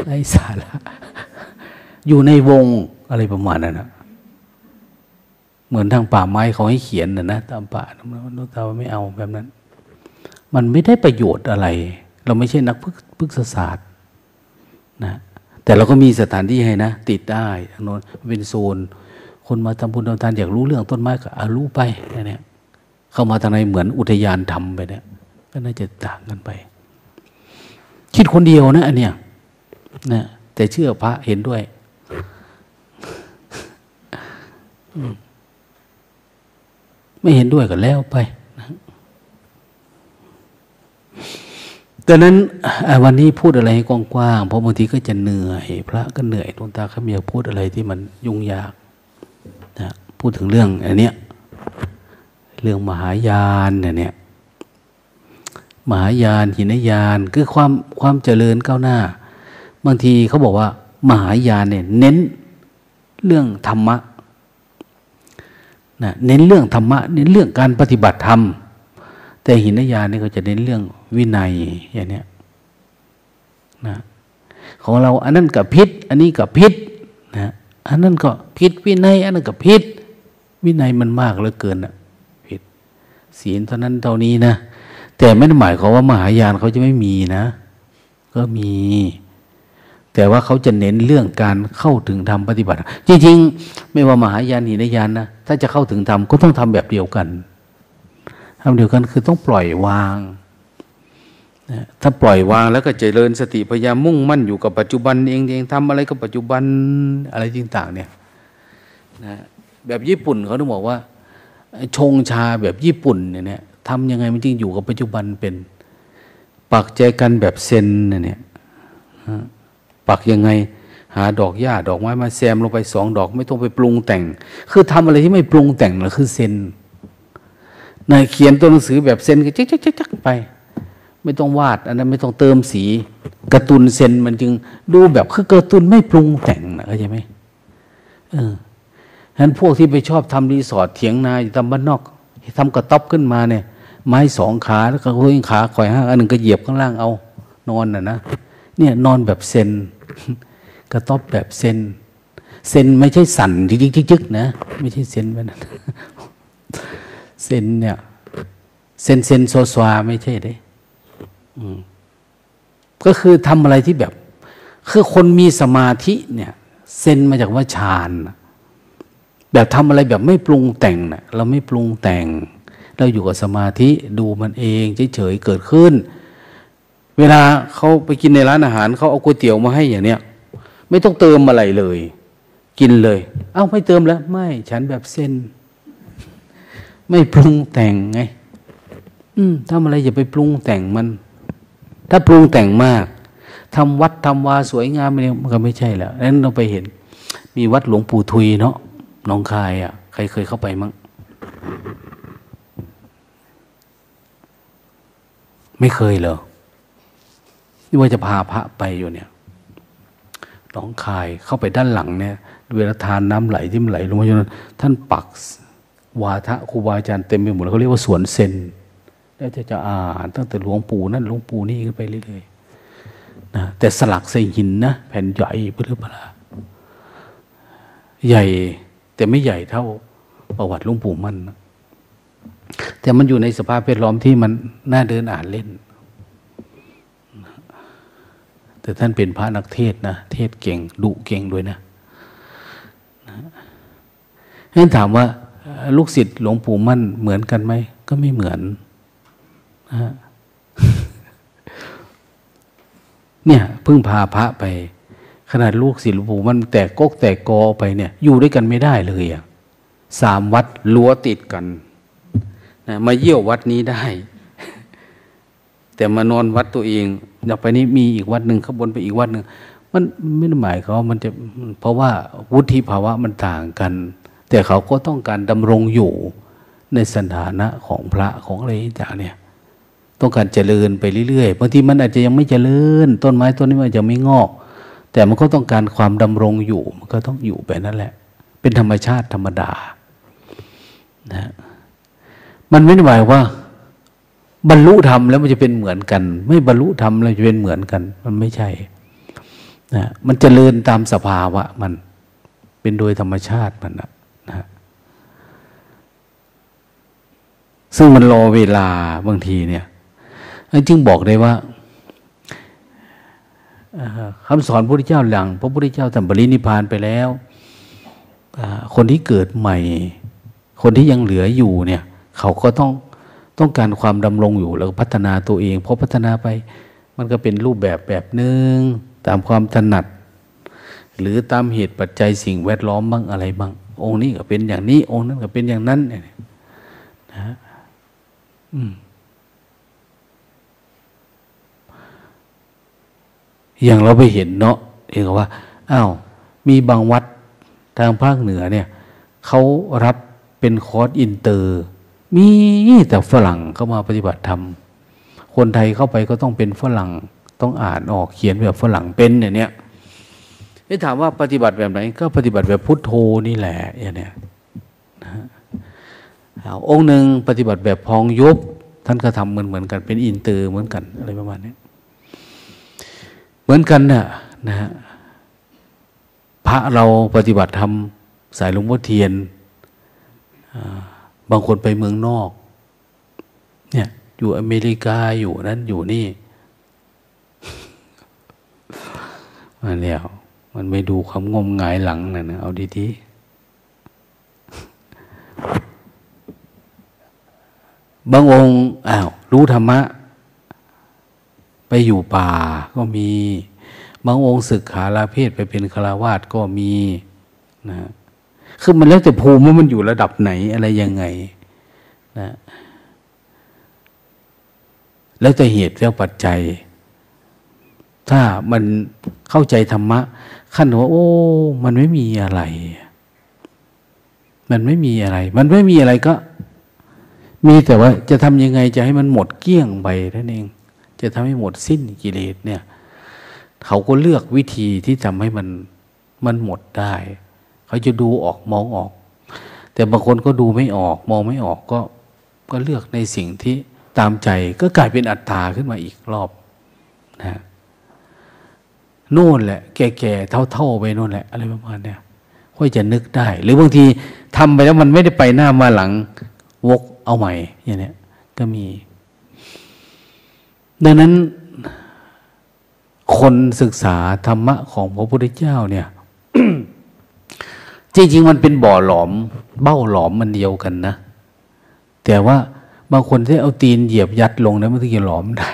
ไร้สาระอยู่ในวงอะไรประมาณนั้นนะเหมือนทางป่าไม้เขาให้เขียนนะนะตามป่าโนตาไม่เอาแบบนั้น มันไม่ได้ประโยชน์อะไร เราไม่ใช่นักพฤกษศาสตร์นะ แต่เราก็มีสถานที่ให้นะ ติดได้ทางโน้นเป็นโซน คนมาทำบุญทำทานอยากรู้เรื่องต้นไม้ก็อารู้ไปเนี่ยเข้ามาทางในเหมือนอุทยานทำไปเนี่ยก็น่าจะต่างกันไป คิดคนเดียวนะอันเนี้ยนะแต่เชื่อพระเห็นด้วยไม่เห็นด้วยก็แล้วไป ดังนั้นวันนี้พูดอะไรกว้างๆเพราะบางทีก็จะเหนื่อย พระก็เหนื่อยดวงตาขามีพูดอะไรที่มันยุ่งยากนะพูดถึงเรื่องอันเนี้ยเรื่องมหายานเนี่ยมหายานหินยานคือความความเจริญก้าวหน้า บางทีเขาบอกว่า มหายานเนี่ยเน้นเรื่องธรรมะนะเน้นเรื่องธรรมะเน้นเรื่องการปฏิบัติธรรม แต่หินยานนี่ก็จะเน้นเรื่อง วินัยอย่างนี้นะของเราอันนั้นกับพิษ อันนี้กับพิษนะอันนั้นก็พิษวินัย อันนั้นกับพิษ วินัยมันมากเหลือเกินอะพิษศีลเท่านั้นเท่านี้นะแต่ไม่ได้หมายความว่ามหายานเขาจะไม่มีนะ ก็มี แต่ว่าเขาจะเน้นเรื่องการเข้าถึงธรรมปฏิบัติ จริงๆ ไม่ว่ามหายานหินยานนะถ้าจะเข้าถึงธรรมก็ต้องทำแบบเดียวกันทำเดียวกันคือต้องปล่อยวาง ถ้าปล่อยวางแล้วก็เจริญสติพยายามมุ่งมั่นอยู่กับปัจจุบันเองเองทำอะไรก็ปัจจุบันอะไรต่างๆเนี่ยนะแบบญี่ปุ่นเขาต้องบอกว่า ชงชาแบบญี่ปุ่นเนี่ยทำยังไงมันจึงอยู่กับปัจจุบันเป็นปักใจกันแบบเซนเนี่ยปักยังไงหาดอกหญ้าดอกไม้มาแซมลงไปสองดอกไม่ต้องไปปรุงแต่ง คือทำอะไรที่ไม่ปรุงแต่งนะคือเซนนายเขียนตัวหนังสือแบบเซนก็จ๊กจ๊กจ๊กไป ไม่ต้องวาดอันนั้นไม่ต้องเติมสีกระตุนเซนมันจึงดูแบบคือกระตุนไม่ปรุงแต่งนะเข้าใจไหมเออฉะนั้นพวกที่ไปชอบทำรีสอร์ทเถียงนาอยู่ตามบ้านนอกทำกระต๊อบขึ้นมาเนี่ย ไม้สองขาแล้วก็ห้ยขาข่อยห้าอันหนึ่งก็เหยียบข้างล่างเอา นอนน่ะนะเนี่ยนอนแบบเซนกระต๊อบแบบเซนเซนไม่ใช่สั่นจิกๆๆนะ ไม่ใช่เซนแบบนั้นเซนเนี่ยเซนเซนโซซวาไม่ใช่เด้ ก็คือทำอะไรที่แบบ คือคนมีสมาธิเนี่ย เซนมาจากว่าฌานแบบทำอะไรแบบไม่ปรุงแต่งนะเราไม่ปรุงแต่ง เราอยู่กับสมาธิดูมันเองเฉยๆเกิดขึ้น เวลาเขาไปกินในร้านอาหารเขาเอาก๋วยเตี๋ยวมาให้อย่างเนี้ยไม่ต้องเติมอะไรเลย กินเลย เอ้าไม่เติมแล้ว ไม่ฉันแบบเส้น ไม่ปรุงแต่งไง อืมทำอะไรอย่าไปปรุงแต่งมัน ถ้าปรุงแต่งมากทำวัดทำวาสวยงามไมันก็ไม่ใช่แล้วนั้นเราไปเห็น มีวัดหลวงปู่ทุยเนาะน้องคายอะ ใครเคยเข้าไปมั้งไม่เคยเหรอนี่ว่าจะพาพระไปอยู่เนี่ยน้องคายเข้าไปด้านหลังเนี่ยเวลาทานน้ำไหลที่มันไหลลงมาจนท่านปักวาทะครูบาอาจารย์เต็มไปหมดเขาเรียกว่าสวนเซน แล้วจะจะอ่านตั้งแต่หลวงปู่นั่นหลวงปู่นี่ขึ้นไปเรื่อยๆนะแต่สลักใส่หินนะแผ่นใหญ่เพื่อพระใหญ่แต่ไม่ใหญ่เท่าประวัติหลวงปู่มั่นนะแต่มันอยู่ในสภาพแวดล้อมที่มันน่าเดินอ่านเล่น แต่ท่านเป็นพระนักเทศนะ เทศเก่งดุเก่งด้วยนะนั้นถามว่าลูกศิษย์หลวงปู่มั่นเหมือนกันไหม ก็ไม่เหมือน เนี่ยเพิ่งพาพระไป ขนาดลูกศิลปูมันแตกกกแตกกอไปเนี่ย อยู่ด้วยกันไม่ได้เลยอะสามวัดลัวติดกันนะมาเยี่ยววัดนี้ได้ แต่มานอนวัดตัวเองอยากไปนี้มีอีกวัดหนึ่งข้างบนไปอีกวัดหนึ่งมันไม่ได้หมายเขามันจะเพราะว่าวุฒิภาวะมันต่างกัน แต่เขาก็ต้องการดำรงอยู่ในสถานะของพระของอะไรอย่างเนี่ย ต้องการเจริญไปเรื่อยๆบางทีมันอาจจะยังไม่เจริญ ต้นไม้ต้นนี้มันจะไม่งอก แต่มันก็ต้องการความดำรงอยู่มันก็ต้องอยู่ไปนั่นแหละ เป็นธรรมชาติธรรมดานะมันไม่ได้หมายว่า บรรลุธรรมแล้วมันจะเป็นเหมือนกัน ไม่บรรลุธรรมแล้วจะเป็นเหมือนกัน มันไม่ใช่นะมันจเจริญตามสภาวะ มันเป็นโดยธรรมชาติมันนะนะซึ่งมันรอเวลาบางทีเนี่ย จึงบอกได้ว่าคำสอนพระพุทธเจ้าหลัง พระพุทธเจ้าท่านบรินิพานไปแล้วคนที่เกิดใหม่ คนที่ยังเหลืออยู่เนี่ย เขาก็ต้องต้องการความดำรงอยู่แล้วพัฒนาตัวเองพอพัฒนาไป มันก็เป็นรูปแบบแบบหนึ่งตามความถนัด หรือตามเหตุปัจจัยสิ่งแวดล้อมบ้างอะไรบ้าง องค์นี้ก็เป็นอย่างนี้ องค์นั้นก็เป็นอย่างนั้นเนี่ยนะอืม อย่างเราไปเห็นเนาะเองว่าอ้าวมีบางวัดทางภาคเหนือเนี่ยเขารับเป็นคอร์สอินเตอร์ มีแต่ฝรั่งเข้ามาปฏิบัติธรรม คนไทยเข้าไปก็ต้องเป็นฝรั่งต้องอ่านออกเขียนแบบฝรั่งเป็นอย่างเนี้ยนี่ถามว่าปฏิบัติแบบไหน ก็ปฏิบัติแบบพุทโธนี่แหละอย่างเนี้ยนะอาองค์หนึ่งปฏิบัติแบบพองยุบท่านก็ทำเหมือนเหมือนกันเป็นอินเตอร์เหมือนกันอะไรประมาณนี้ เหมือนกันน่ะนะฮะพระเราปฏิบัติธรรมสายหลวงพ่อเทียน บางคนไปเมืองนอก เนี่ย อยู่อเมริกาอยู่นั้นอยู่นี่มาแล้วมันไม่ดูความงมงายหลังนะนะเอาดีๆบางองค์อ้าวรู้ธรรมะ ไปอยู่ป่าก็มีบางองค์ศึกขาลาเพศไปเป็นฆราวาสก็มีนะคือมันแล้วแต่ภูมิว่ามันอยู่ระดับไหนอะไรยังไงนะแล้วแต่เหตุแล้วปัจจัย ถ้ามันเข้าใจธรรมะ ขั้นว่า โอ้ มันไม่มีอะไร มันไม่มีอะไร มันไม่มีอะไรก็ มีแต่ว่าจะทำยังไงจะให้มันหมดเกลี้ยงไปนั่นเอง จะทำให้หมดสิ้นกิเลสเนี่ย เขาก็เลือกวิธีที่ทำให้มันมันหมดได้ เขาจะดูออกมองออก แต่บางคนก็ดูไม่ออก มองไม่ออกก็ก็เลือกในสิ่งที่ตามใจก็กลายเป็นอัตตาขึ้นมาอีกรอบนะนู่นแหละ แก่ๆเท่าๆไปนู่นแหละ อะไรประมาณเนี้ยค่อยจะนึกได้ หรือบางทีทำไปแล้วมันไม่ได้ไปหน้ามาหลัง วกเอาใหม่อย่างเนี้ยก็มี ดังนั้นคนศึกษาธรรมะของพระพุทธเจ้าเนี่ย จริง ๆ มันเป็นบ่อหลอม เบ้าหลอมมันเดียวกันนะ แต่ว่าบางคนที่เอาตีนเหยียบยัดลงนะมันถึงจะหลอมได้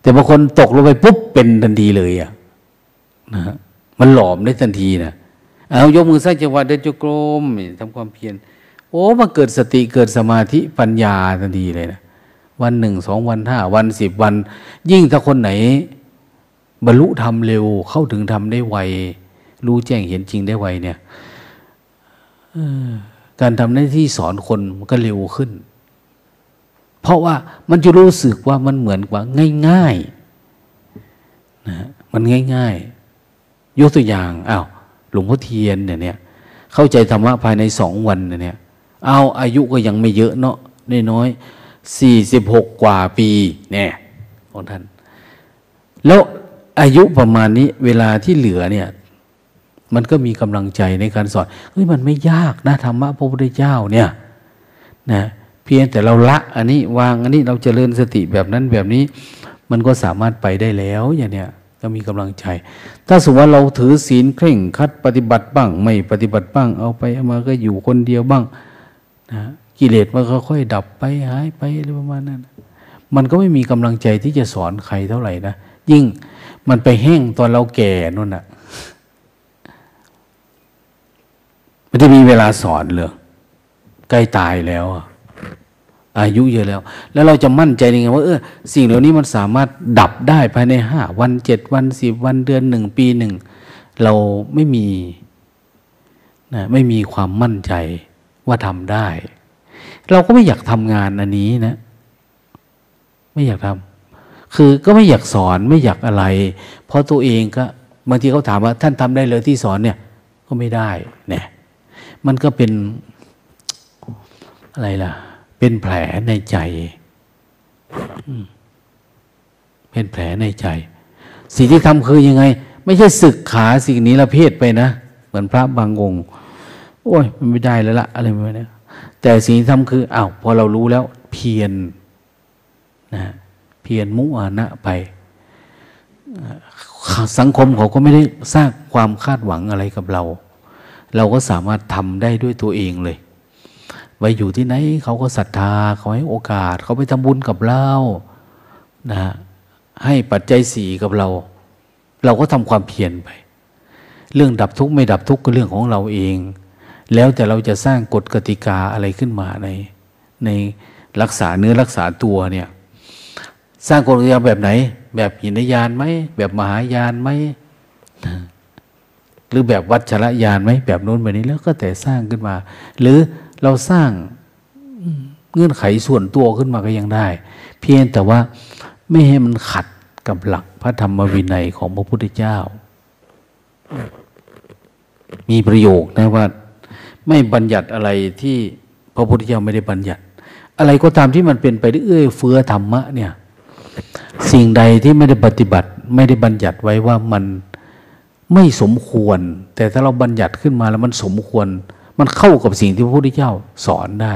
แต่บางคนตกลงไปปุ๊บเป็นทันทีเลยอะนะฮะมันหลอมได้ทันทีนะเอายกมือสร้างจังหวะเดินจงกรมทำความเพียรโอ้มาเกิดสติเกิดสมาธิปัญญาทันทีเลยนะ วันหนึ่งสองวันห้าวันสิบวัน ยิ่งถ้าคนไหน บรรลุธรรมเร็วเข้าถึงธรรมได้ไว รู้แจ้งเห็นจริงได้ไวเนี่ยการทำหน้าที่สอนคนมันก็เร็วขึ้น เพราะว่ามันจะรู้สึกว่ามันเหมือนกว่าง่ายๆนะมันง่ายๆยกตัวอย่างอา้าวหลวงพ่อเทียนเนี่ยเนี่ย เข้าใจธรรมะภายในสองวันเนี่ย เอาอายุก็ยังไม่เยอะเนาะน้อยๆ 46 กว่าปีเนี่ยของท่าน แล้วอายุประมาณนี้เวลาที่เหลือเนี่ย มันก็มีกำลังใจในการสอนเฮ้ยมันไม่ยากนะธรรมะพระพุทธเจ้าเนี่ยนะเพียงแต่เราละอันนี้วางอันนี้เราจเจริญสติแบบนั้นแบบนี้ มันก็สามารถไปได้แล้วอย่างเนี้ยก็มีกำลังใจ ถ้าสมมติว่าเราถือศีลเคร่งคัดปฏิบัติบ้าง ไม่ปฏิบัติบ้าง เอาไปเอามาก็อยู่คนเดียวบ้างนะ กิเลสมันค่อยๆดับไปหายไปอะไรประมาณนั้น มันก็ไม่มีกำลังใจที่จะสอนใครเท่าไหร่นะ ยิ่งมันไปแห้งตอนเราแก่นั่นน่ะมันจะมีเวลาสอนเลยใกล้ตายแล้วอะอายุเยอะแล้ว แล้วเราจะมั่นใจยังไงว่าเออสิ่งเหล่านี้มันสามารถดับได้ภายในห้าวันเจ็ดวันสิบวันเดือนหนึ่งปีหนึ่งเราไม่มีนะไม่มีความมั่นใจว่าทำได้ เราก็ไม่อยากทำงานอันนี้นะ ไม่อยากทำคือก็ไม่อยากสอนไม่อยากอะไร เพราะตัวเองก็บางทีเขาถามว่า ท่านทำได้เลยที่สอนเนี่ย ก็ไม่ได้เนี่ยมันก็เป็นอะไรล่ะ เป็นแผลในใจเป็นแผลในใจ สิ่งที่ทำคือยังไง ไม่ใช่ศึกขาสิ่งนี้ละเพศไปนะ เหมือนพระบางองค์ โอ้ย มันไม่ได้แล้วละอะไรแบบนี้ แต่สิ่งที่ทำคืออ้าวพอเรารู้แล้วเพียรนะเพียรมุอานะไป สังคมเขาก็ไม่ได้สร้างความคาดหวังอะไรกับเรา เราก็สามารถทำได้ด้วยตัวเองเลยไปอยู่ที่ไหนเขาก็ศรัทธาเขาให้โอกาส เขาไปทำบุญกับเรานะให้ปัจจัยสีกับเรา เราก็ทำความเพียรไป เรื่องดับทุกข์ไม่ดับทุกข์ก็เรื่องของเราเอง แล้วแต่เราจะสร้างกฎกติกาอะไรขึ้นมาใน ในรักษาเนื้อรักษาตัวเนี่ย สร้างกฎกติกาแบบไหน แบบหินยานไหมแบบมหายานไหมหรือแบบวัชระยานไหมแบบโน้นแบบนี้แล้วก็แต่สร้างขึ้นมา หรือเราสร้างเงื่อนไขส่วนตัวขึ้นมาก็ยังได้ เพียงแต่ว่าไม่ให้มันขัดกับหลักพระธรรมวินัยของพระพุทธเจ้า มีประโยคนะว่า ไม่บัญญัติอะไรที่พระพุทธเจ้าไม่ได้บัญญัติ อะไรก็ตามที่มันเป็นไปด้วยเอื้อเฟื้อธรรมะเนี่ยสิ่งใดที่ไม่ได้ปฏิบัติ ไม่ได้บัญญัติไว้ว่ามันไม่สมควร แต่ถ้าเราบัญญัติขึ้นมาแล้วมันสมควร มันเข้ากับสิ่งที่พระพุทธเจ้าสอนได้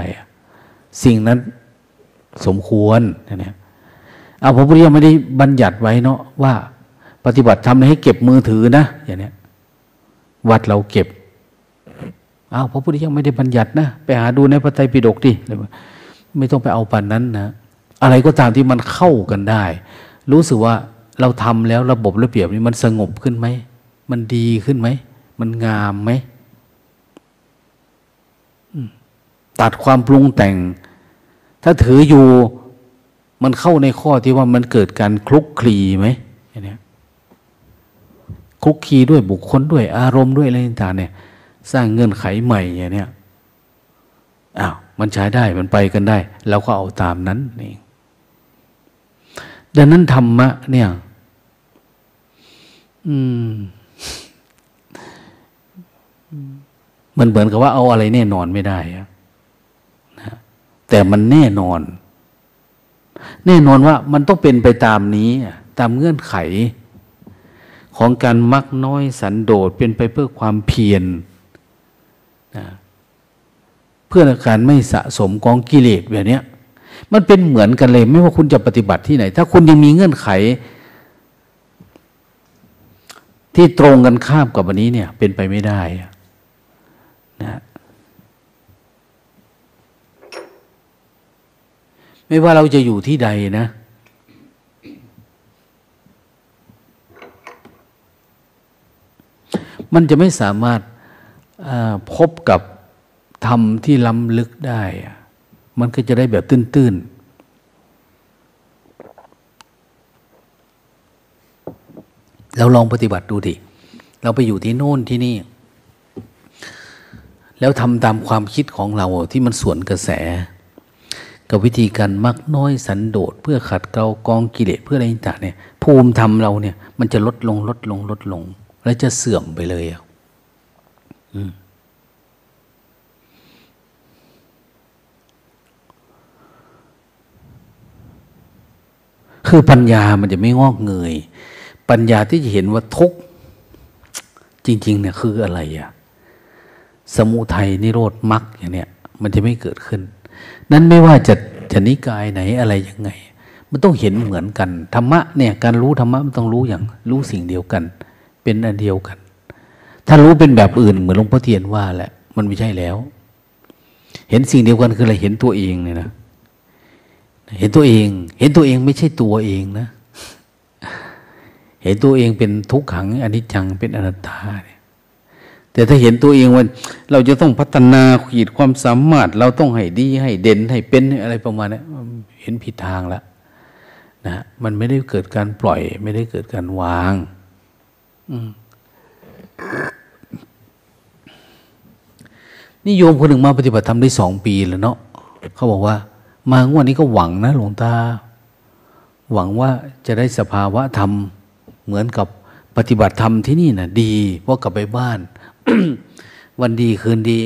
สิ่งนั้นสมควรเนี่ยเอาพระพุทธเจ้าไม่ได้บัญญัติไว้เนาะว่า ปฏิบัติทำให้เก็บมือถือนะอย่างนี้วัดเราเก็บ อ้าวพระพุทธเจ้าไม่ได้บัญญัตินะไปหาดูในพระไตรปิฎกดิไม่ต้องไปเอาปันนั้นนะอะไรก็ตามที่มันเข้ากันได้ รู้สึกว่าเราทำแล้วระบบระเบียบนี้มันสงบขึ้นไหมมันดีขึ้นไหมมันงามไหมตัดความปรุงแต่ง ถ้าถืออยู่มันเข้าในข้อที่ว่ามันเกิดการคลุกคลีไหมอย่างนี้คลุกคลีด้วยบุคคลด้วยอารมณ์ด้วยอะไรต่างเนี่ย สร้างเงื่อนไขใหม่อย่างนี้อ้าวมันใช้ได้มันไปกันได้เราก็เอาตามนั้นนี่ดังนั้นธรรมะเนี่ย อืม มันเหมือนกับว่าเอาอะไรแน่นอนไม่ได้นะแต่มันแน่นอน แน่นอนว่ามันต้องเป็นไปตามนี้ ตามเงื่อนไข ของการมักน้อยสันโดษเป็นไปเพื่อความเพียร นะเพื่อการไม่สะสมกองกิเลสแบบนี้มันเป็นเหมือนกันเลย ไม่ว่าคุณจะปฏิบัติที่ไหน ถ้าคุณยังมีเงื่อนไข ที่ตรงกันข้ามกับวันนี้เนี่ย เป็นไปไม่ได้นะไม่ว่าเราจะอยู่ที่ใดนะมันจะไม่สามารถ พบกับธรรมที่ล้ำลึกได้ มันก็จะได้แบบตื้นๆ เราลองปฏิบัติดูดิ เราไปอยู่ที่โน่นที่นี่ แล้วทำตามความคิดของเราที่มันสวนกระแส กับวิธีการมักน้อยสันโดษเพื่อขัดเกลากองกิเลสเพื่ออะไรต่างเนี่ย ภูมิธรรมเราเนี่ย มันจะลดลงลดลงลดลง แล้วจะเสื่อมไปเลยอะ คือปัญญามันจะไม่งอกเงย ปัญญาที่จะเห็นว่าทุกจริง ๆ เนี่ยคืออะไรอะสมุทัยนิโรธมรรคอย่างเนี้ยมันจะไม่เกิดขึ้น นั้นไม่ว่าจะจะนิกายไหนอะไรยังไง มันต้องเห็นเหมือนกันธรรมะเนี่ยการรู้ธรรมะมันต้องรู้อย่างรู้สิ่งเดียวกัน เป็นอันเดียวกัน ถ้ารู้เป็นแบบอื่นเหมือนหลวงพ่อเทียนว่าแหละ มันไม่ใช่แล้ว เห็นสิ่งเดียวกันคืออะไรเห็นตัวเองเนี่ยนะเห็นตัวเอง เห็นตัวเองไม่ใช่ตัวเองนะ เห็นตัวเองเป็นทุกขังอนิจจังเป็นอนัตตาเนี่ยแต่ถ้าเห็นตัวเองว่าเราจะต้องพัฒนาขีดความสามารถ เราต้องให้ดีให้เด่นให้เป็นอะไรประมาณนี้เห็นผิดทางแล้วนะมันไม่ได้เกิดการปล่อย ไม่ได้เกิดการวาง นี่โยมคนหนึ่งมาปฏิบัติธรรมได้สองปีแล้วเนาะเขาบอกว่า มางวดนี้ก็หวังนะหลวงตา หวังว่าจะได้สภาวะธรรม เหมือนกับปฏิบัติธรรมที่นี่นะ่ะ ดีเพราะกลับไปบ้าน วันดีคืนดี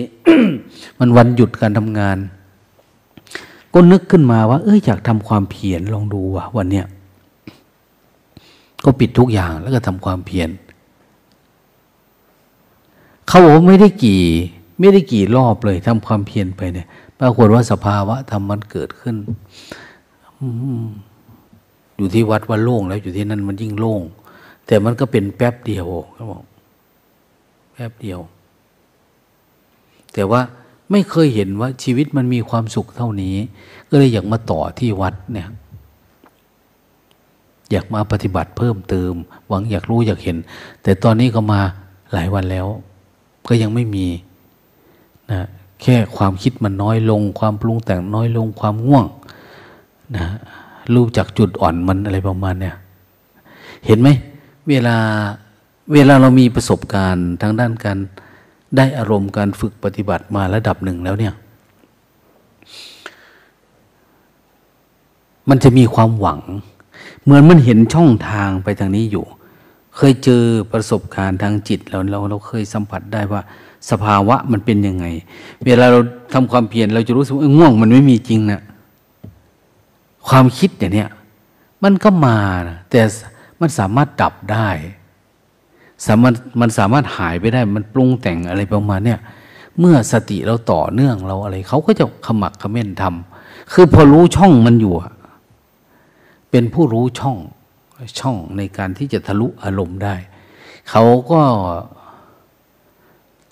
มันวันหยุดการทำงาน ก็นึกขึ้นมาว่า เอ้ยอยากทำความเพียรลองดูว่ะวันเนี้ยก็ปิดทุกอย่างแล้วก็ทำความเพียร เขาบอกไม่ได้กี่ ไม่ได้กี่รอบเลยทำความเพียรไปเนี่ย ปรากฏว่าสภาวะธรรมมันเกิดขึ้นอยู่ที่วัดว่าโล่งแล้วอยู่ที่นั่นมันยิ่งโล่ง แต่มันก็เป็นแป๊บเดียวเขาบอกแป๊บเดียว แต่ว่าไม่เคยเห็นว่าชีวิตมันมีความสุขเท่านี้ ก็เลยอยากมาต่อที่วัดเนี่ย อยากมาปฏิบัติเพิ่มเติม หวังอยากรู้อยากเห็น แต่ตอนนี้ก็มาหลายวันแล้ว ก็ยังไม่มีนะแค่ความคิดมันน้อยลง ความปรุงแต่งน้อยลงความง่วงนะรู้จักจุดอ่อนมันอะไรประมาณเนี่ยเห็นไหมเวลาเวลาเรามีประสบการณ์ทางด้านการได้อารมณ์การฝึกปฏิบัติมาระดับหนึ่งแล้วเนี่ย มันจะมีความหวัง เหมือนมันเห็นช่องทางไปทางนี้อยู่ เคยเจอประสบการณ์ทางจิตเราเราเราเคยสัมผัสได้ว่า สภาวะมันเป็นยังไง เวลาเราทำความเพียรเราจะรู้สึกว่าง่วงมันไม่มีจริงนะความคิดอย่างเนี้ยมันก็มานะแต่มันสามารถดับได้สามารถมันสามารถหายไปได้มันปรุงแต่งอะไรประมาณเนี้ยเมื่อสติเราต่อเนื่องเราอะไรเขาก็จะขมักขม้นทำคือพอรู้ช่องมันอยู่ เป็นผู้รู้ช่อง ช่องในการที่จะทะลุอารมณ์ได้ เขาก็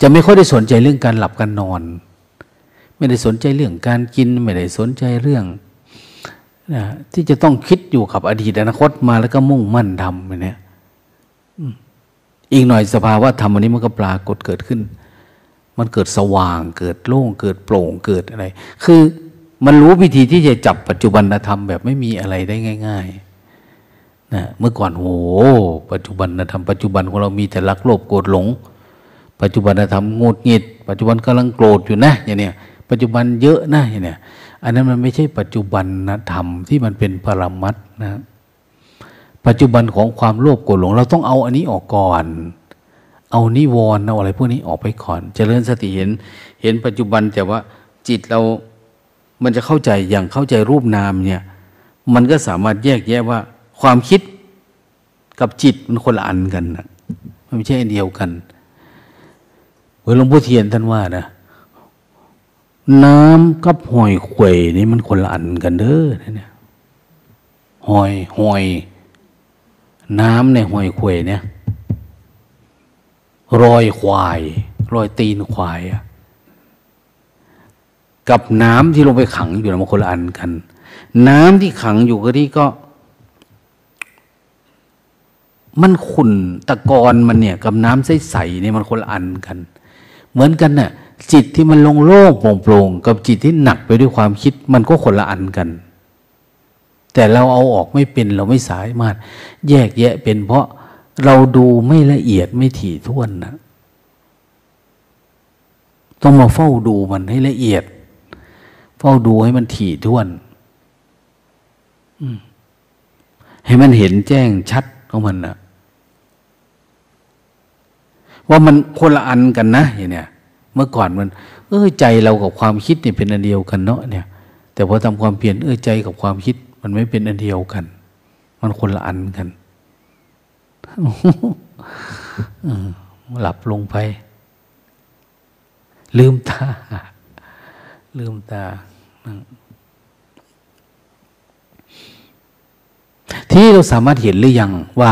จะไม่ค่อยได้สนใจเรื่องการหลับการนอน ไม่ได้สนใจเรื่องการกิน ไม่ได้สนใจเรื่องนะที่จะต้องคิดอยู่กับอดีตอนาคตมาแล้วก็มุ่งมั่นทำไปเนี่ยอีกหน่อยสภาวะธรรมอันนี้มันก็ปรากฏเกิดขึ้น มันเกิดสว่างเกิดโล่งเกิดโปร่งเกิดอะไร คือมันรู้วิธีที่จะจับปัจจุบันธรรมแบบไม่มีอะไรได้ง่าย ๆ นะเมื่อก่อนโหปัจจุบันธรรมปัจจุบันของเรามีแต่รักโลภโกรธหลง ปัจจุบันธรรมงดหงิด ปัจจุบันกำลังโกรธอยู่นะอย่างเนี้ยปัจจุบันเยอะนะอย่างเนี้ยอันนั้นมันไม่ใช่ปัจจุบันนะธรรมที่มันเป็นปรมัตนะปัจจุบันของความโลภโกรธหลง เราต้องเอาอันนี้ออกก่อน เอานิวรณ์เอาอะไรพวกนี้ออกไปก่อนจเจริญสติเห็น เห็นปัจจุบันแต่ว่าจิตเรา มันจะเข้าใจอย่างเข้าใจรูปนามเนี่ย มันก็สามารถแยกแยะว่า ความคิดกับจิตมันคนละอันกันนะมันไม่ใช่อันเดียวกันเหมือนหลวงพ่อเทียนท่านว่านะน้ำกับหอยขวยนี่มันคนละอันกันเด้อเนี่ยหอยหอย น้ำในหอยขวยเนี่ยรอยควายรอยตีนควายอะกับน้ำที่ลงไปขังอยู่นะมันคนละอันกัน น้ำที่ขังอยู่ก็ที่ก็ มันขุ่นตะกอนมันเนี่ยกับน้ำใสๆเนี่ยมันคนละอันกัน เหมือนกันเนะ่ยจิตที่มันลงโล่งโปร่งกับจิตที่หนักไปด้วยความคิด มันก็คนละอันกัน แต่เราเอาออกไม่เป็นเราไม่สามารถแยกแยะเป็น เพราะเราดูไม่ละเอียดไม่ถี่ถ้วนนะต้องมาเฝ้าดูมันให้ละเอียด เฝ้าดูให้มันถี่ถ้วนให้มันเห็นแจ้งชัด ของมันนะว่ามันคนละอันกันนะอย่างเนี้ยเมื่อก่อนมัน เออใจเรากับความคิดเนี่ยเป็นอันเดียวกันเนาะเนี่ย แต่พอทำความเปลี่ยนเออใจกับความคิด มันไม่เป็นอันเดียวกัน มันคนละอันกันหลับลงไป ลืมตา ลืมตา ที่เราสามารถเห็นหรือยังว่า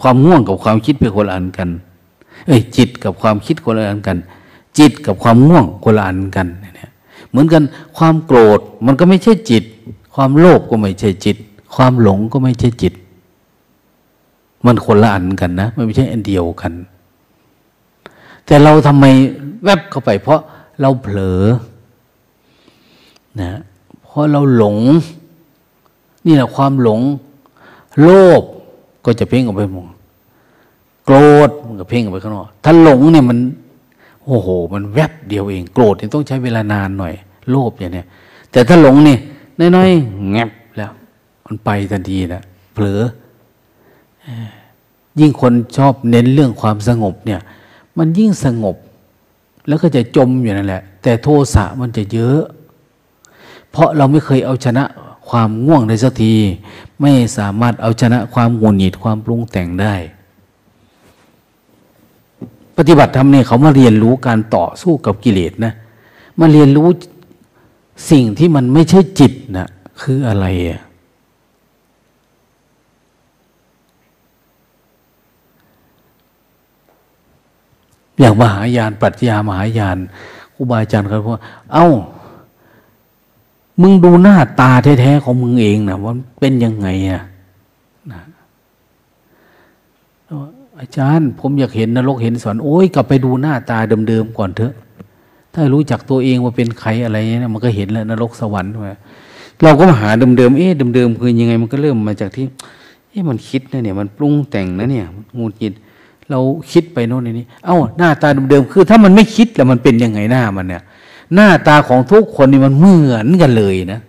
ความง่วงกับความคิดเป็นคนละอันกัน เอ้ยจิตกับความคิดคนละอันกัน จิตกับความง่วงคนละอันกันเนี่ยเหมือนกันความโกรธมันก็ไม่ใช่จิต ความโลภก็ไม่ใช่จิต ความหลงก็ไม่ใช่จิต มันคนละอันกันนะไม่ใช่อันเดียวกัน แต่เราทำไมแวบเข้าไป เพราะเราเผลอนะเพราะเราหลง นี่แหละความหลง โลภก็จะเพ่งออกไปมองโกรธมันก็เพ่งออกไปข้างนอกถ้าหลงเนี่ยมัน โอ้โห มันแวบเดียวเอง โกรธนี่ต้องใช้เวลานานหน่อย โลภอย่างเนี้ยแต่ถ้าหลงนี่น้อยๆแงบแล้ว มันไปทันทีนะเผลอยิ่งคนชอบเน้นเรื่องความสงบเนี่ย มันยิ่งสงบ แล้วก็จะจมอยู่นั่นแหละ แต่โทสะมันจะเยอะ เพราะเราไม่เคยเอาชนะ ความง่วงในสักที ไม่สามารถเอาชนะความหงุดหงิดความปรุงแต่งได้ ปฏิบัติธรรมเนี่ยเขามาเรียนรู้การต่อสู้กับกิเลสนะมาเรียนรู้สิ่งที่มันไม่ใช่จิตนะคืออะไรอะอย่างมหายานปรัชญามหายานครูบาอาจารย์เขาบอกเอา้า มึงดูหน้าตาแท้ๆของมึงเองนะว่าเป็นยังไงอะนะอาจารย์ ผมอยากเห็นนรกเห็นสวรรค์โอ้ยกลับไปดูหน้าตาเดิมๆก่อนเถอะ ถ้ารู้จักตัวเองว่าเป็นใครอะไรเนี่ยมันก็เห็นแล้วนรกสวรรค์เราก็มาหาเดิมๆเอ๊ะเดิมๆคือยังไง มันก็เริ่มมาจากที่เอ๊ะมันคิดนะเนี่ย มันปรุงแต่งนะเนี่ยงูจิตเราคิดไปโน่นนี่เอ้าหน้าตาเดิมๆคือ ถ้ามันไม่คิดแล้วมันเป็นยังไงหน้ามันเนี่ย หน้าตาของทุกคนนี่มันเหมือนกันเลยนะ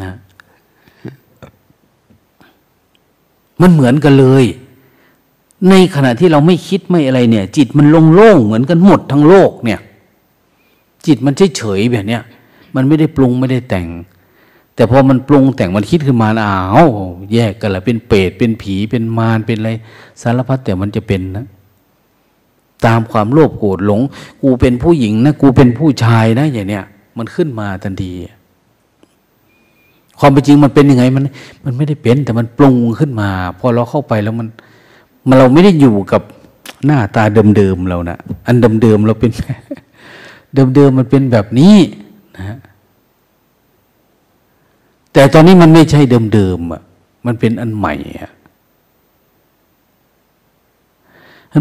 นะมันเหมือนกันเลย ในขณะที่เราไม่คิดไม่อะไรเนี่ย จิตมันโล่งๆเหมือนกันหมดทั้งโลกเนี่ย จิตมันเฉยๆแบบเนี้ยมันไม่ได้ปรุงไม่ได้แต่ง แต่พอมันปรุงแต่งมันคิดขึ้นมาอ้าวแยกกันละเป็นเปรตเป็นผีเป็นมารเป็นอะไร สารพัดแต่มันจะเป็นนะ ตามความโลภโกรธหลง กูเป็นผู้หญิงนะ กูเป็นผู้ชายนะอย่างเนี้ยมันขึ้นมาทันที ความเป็นจริงมันเป็นยังไงมัน มันไม่ได้เป็นแต่มันปรุงขึ้นมา พอเราเข้าไปแล้วมันมันเราไม่ได้อยู่กับหน้าตาเดิมๆเรานะอันเดิมๆเราเป็น เดิมๆมันเป็นแบบนี้นะแต่ตอนนี้มันไม่ใช่เดิมๆอะ มันเป็นอันใหม่อะ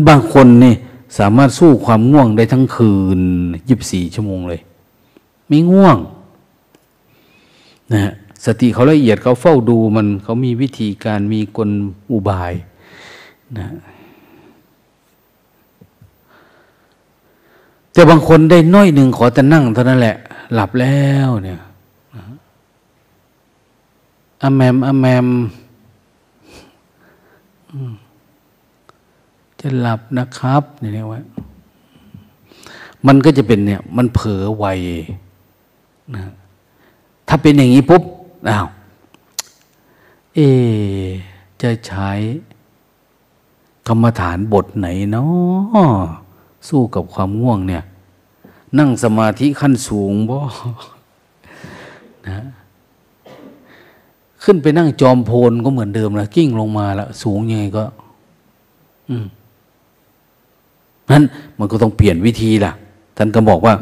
บางคนนี่ สามารถสู้ความง่วงได้ทั้งคืนยีิบสี่ชั่วโมงเลย ไม่ง่วงนะฮะสติเขาละเอียดเขาเฝ้าดูมันเขามีวิธีการมีกลอุบายนะแต่บางคนได้น้อยหนึ่งขอแต่นั่งเท่านั้นแหละ หลับแล้วเนี่ยอแมมอแมม จะหลับนะครับเนี่ยว่ามันก็จะเป็นเนี่ย มันเผลอไวนะถ้าเป็นอย่างนี้ปุ๊บอ้าวเอ จะใช้กรรมฐานบทไหนเนาะสู้กับความง่วงเนี่ย นั่งสมาธิขั้นสูงบ่นะขึ้นไปนั่งจอมโพลก็เหมือนเดิมละกิ้งลงมาล้วสูงยังไงก็ อืม นั้นมันก็ต้องเปลี่ยนวิธีล่ะ ท่านก็บอกว่า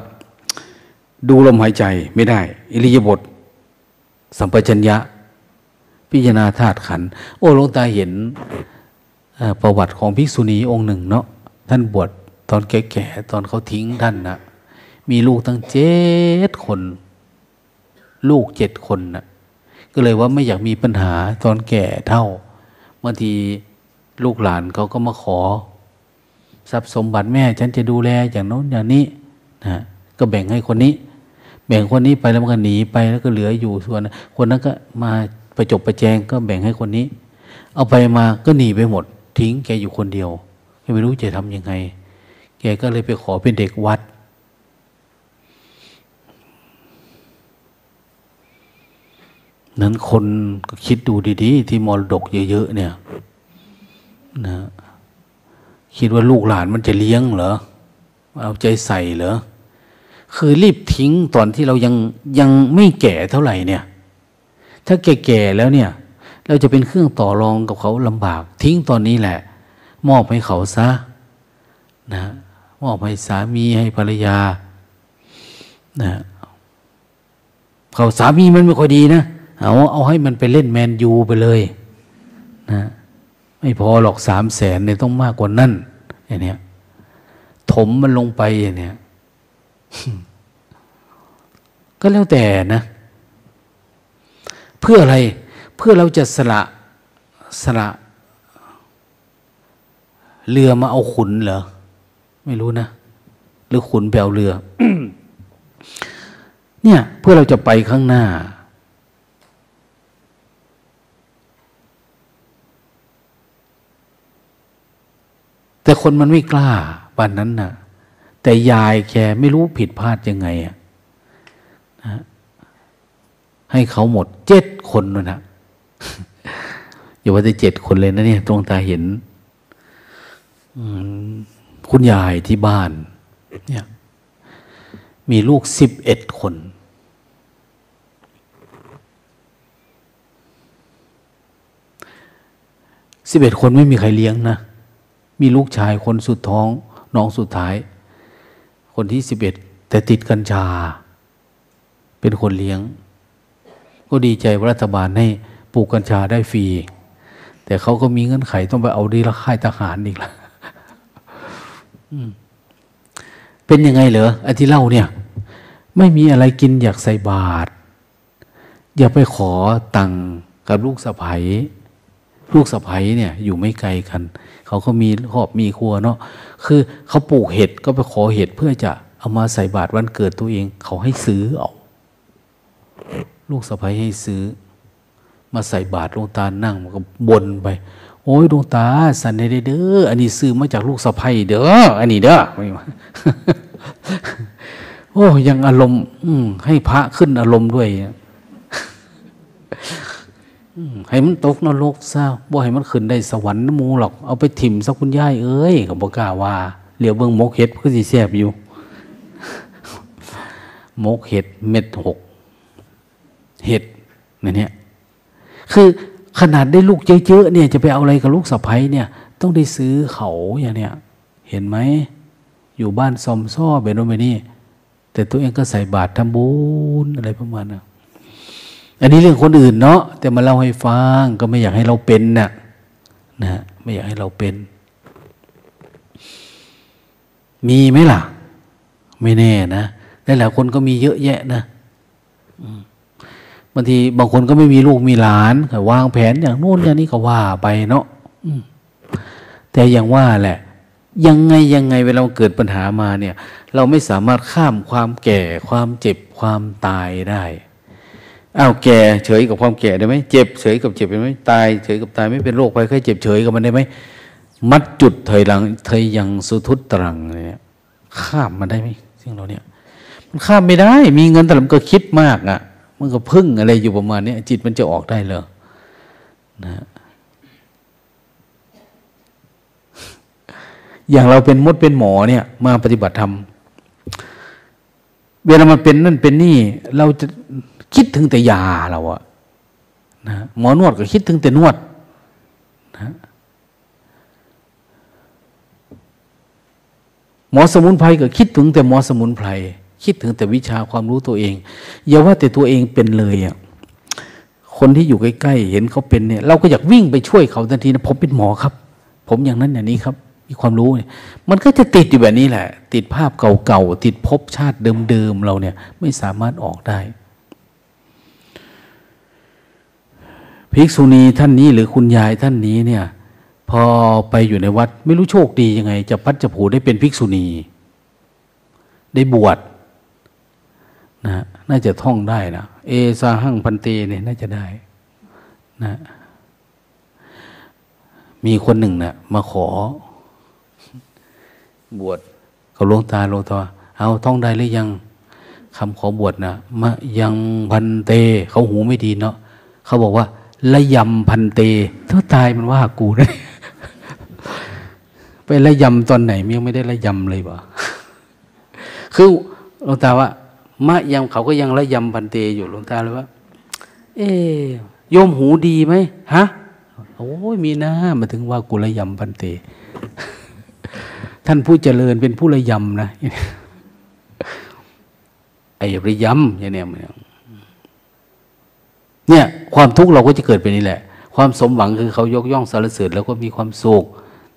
ดูลมหายใจไม่ได้ อิริยาบถสัมปชัญญะ พิจารณาธาตุขัน โอ้หลวงตาเห็นประวัติของภิกษุณีองค์หนึ่งเนาะท่านบวชตอนแก่ๆตอนเขาทิ้งท่านนะมีลูกตั้งเจ็ดคน ลูกเจ็ดคนนะก็เลยว่าไม่อยากมีปัญหาตอนแก่เท่าบางทีลูกหลานเขาก็มาขอ ทรัพย์สมบัติแม่ ฉันจะดูแลอย่างโน้นอย่างนี้นะก็แบ่งให้คนนี้ แบ่งคนนี้ไปแล้วมันก็หนีไปแล้วก็เหลืออยู่ส่วน คนนั้นก็มาประจบประแจงก็แบ่งให้คนนี้ เอาไปมาก็หนีไปหมด ทิ้งแกอยู่คนเดียวไม่รู้จะทำยังไง แกก็เลยไปขอเป็นเด็กวัด นั้นคนก็คิดดูดีๆ ที่มรดกเยอะๆเนี่ยนะ คิดว่าลูกหลานมันจะเลี้ยงเหรอ เอาใจใส่เหรอ คือรีบทิ้งตอนที่เรายังยังไม่แก่เท่าไหร่เนี่ย ถ้าแก่ๆแล้วเนี่ย เราจะเป็นเครื่องต่อรองกับเขาลำบาก ทิ้งตอนนี้แหละ มอบให้เขาซะนะมอบให้สามีให้ภรรยานะเขาสามีมันไม่ค่อยดีนะ เอาเอาให้มันไปเล่นแมนยูไปเลย นะ ไม่พอหรอกสามแสนเนี่ยต้องมากกว่านั้นอย่างเนี้ยถมมันลงไปอย่างเนี้ยก็แล้วแต่นะ เพื่ออะไร เพื่อเราจะสละสละ เรือมาเอาขุนเหรอ ไม่รู้นะ หรือขุนแปลเรือ เนี่ย เพื่อเราจะไปข้างหน้า แต่คนมันไม่กล้าบ้านนั้นนะ่ะ แต่ยายแกไม่รู้ผิดพลาดยังไงอะนะให้เขาหมดเจ็ดคนเลยนะอย่าว่าจะเจ็ดคนเลยนะเนี่ยตรงตาเห็นคุณยายที่บ้าน เนี่ย มีลูกสิบเอ็ดคน สิบเอ็ดคนไม่มีใครเลี้ยงนะ มีลูกชายคนสุดท้องน้องสุดท้าย คนที่สิบเอ็ดแต่ติดกัญชา เป็นคนเลี้ยง ก็ดีใจรัฐบาลให้ปลูกกัญชาได้ฟรี แต่เขาก็มีเงื่อนไขต้องไปเอาดีละค่ายทหารอีกละเป็นยังไงเหรออันที่เล่าเนี่ย ไม่มีอะไรกินอยากใส่บาตรอย่าไปขอตังกับลูกสะใภ้ลูกสะใภ้เนี่ย อยู่ไม่ไกลกัน เขาก็มีครอบมีครัวเนาะคือเขาปลูกเห็ดก็ไปขอเห็ดเพื่อจะเอามาใส่บาตรวันเกิดตัวเอง เขาให้ซื้อเอาลูกสะใภ้ให้ซื้อ มาใส่บาตรลงตานั่งมันก็บนไป โอ้ยดวงตา สันเด้ออันนี้ซื้อมาจากลูกสะใภ้เด้ออันนี้เด้อโอ้ยังอารมณ์ให้พระขึ้นอารมณ์ด้วย ให้มันตกนรกซะบ่ให้มันขึ้นได้สวรรค์มูหรอก เอาไปถิ่มสักคุณย่ายเอ้ยกับบอกล้าว่าเหลียวเบิ้งมกเห็ดก็สิแสบอยู่ มกเห็ดเม็ดหก เห็ดนี่เนี่ยคือขนาดได้ลูกเยอะๆเนี่ย จะไปเอาอะไรกับลูกสะพ้ยเนี่ย ต้องได้ซื้อเขาอย่างเนี้ยเห็นไหม อยู่บ้านซอมซ้อเบนโนเมนี่แต่ตัวเองก็ใส่บาตรทำบุญอะไรประมาณนั้น อันนี้เรื่องคนอื่นเนาะแต่มาเล่าให้ฟังก็ไม่อยากให้เราเป็นนะ่ะนะไม่อยากให้เราเป็น มีไหมล่ะ ไม่แน่นะหลายคนก็มีเยอะแยะนะบางทีบางคนก็ไม่มีลูกมีหลานวางแผนอย่างโน้นอย่างนี้ก็ว่าไปเนาะแต่อย่างว่าแหละ ยังไงยังไงเวลาเกิดปัญหามาเนี่ย เราไม่สามารถข้ามความแก่ความเจ็บความตายได้ อ้าวแก่เฉยกับความแก่ได้ไหมเจ็บเฉยกับเจ็บได้ไหมตายเฉยกับตายไม่เป็นโรคภัยไข้เจ็บเฉยกับมันได้ไหมมัดจุดเถยหลังเถยยังสุทุตตรังเนี่ยข้ามมันได้ไหมสิ่งเราเนี่ย มันข้ามไม่ได้ มีเงินแต่มันก็คิดมากอะ มันก็พึ่งอะไรอยู่ประมาณนี้จิตมันจะออกได้เลยนะอย่างเราเป็นมดเป็นหมอเนี่ย มาปฏิบัติธรรมเวลามันเป็นนั่นเป็นนี่ เราจะ คิดถึงแต่ยาเราอะนะหมอนวดก็คิดถึงแต่นวดนะหมอสมุนไพรก็คิดถึงแต่หมอสมุนไพรคิดถึงแต่วิชาความรู้ตัวเองอย่าว่าแต่ตัวเองเป็นเลยอะคนที่อยู่ใกล้ๆเห็นเขาเป็นเนี่ย เราก็อยากวิ่งไปช่วยเขาทันทีนะผมเป็นหมอครับ ผมอย่างนั้นอย่างนี้ครับ มีความรู้เนี่ย มันก็จะติดอยู่แบบนี้แหละ ติดภาพเก่าๆติดภพชาติเดิมๆเราเนี่ย ไม่สามารถออกได้ ภิกษุณีท่านนี้หรือคุณยายท่านนี้เนี่ย พอไปอยู่ในวัดไม่รู้โชคดียังไง จะพัดจะผูได้เป็นภิกษุณี ได้บวชนะน่าจะท่องได้นะเอซาหังพันเตเนี่ยน่าจะได้นะมีคนหนึ่งนะ่ะมาขอ บวชเขาลงตาลงตาเอาท่องได้หรือยังคำขอบวชนะมะยังพันเต เขาหูไม่ดีเนาะเขาบอกว่า ละยำพันเตถ้าตายมันว่ากูได้ไปละยำตอนไหนเมียไม่ได้ละยำเลยวะคือหลวงตาว่ามะยังเขาก็ยังละยำพันเตอยู่หลวงตาเลยว่า เอโยมหูดีไหมฮะโอ้ยมีน้ามาถึงว่ากุละยำพันเต ท่านผู้เจริญเป็นผู้ละยำนะไอ้ระยำอย่างเนี้ย เนี่ยความทุกข์เราก็จะเกิดเป็นนี่แหละ ความสมหวังคือเขายกย่องสรรเสริญแล้วก็มีความสุข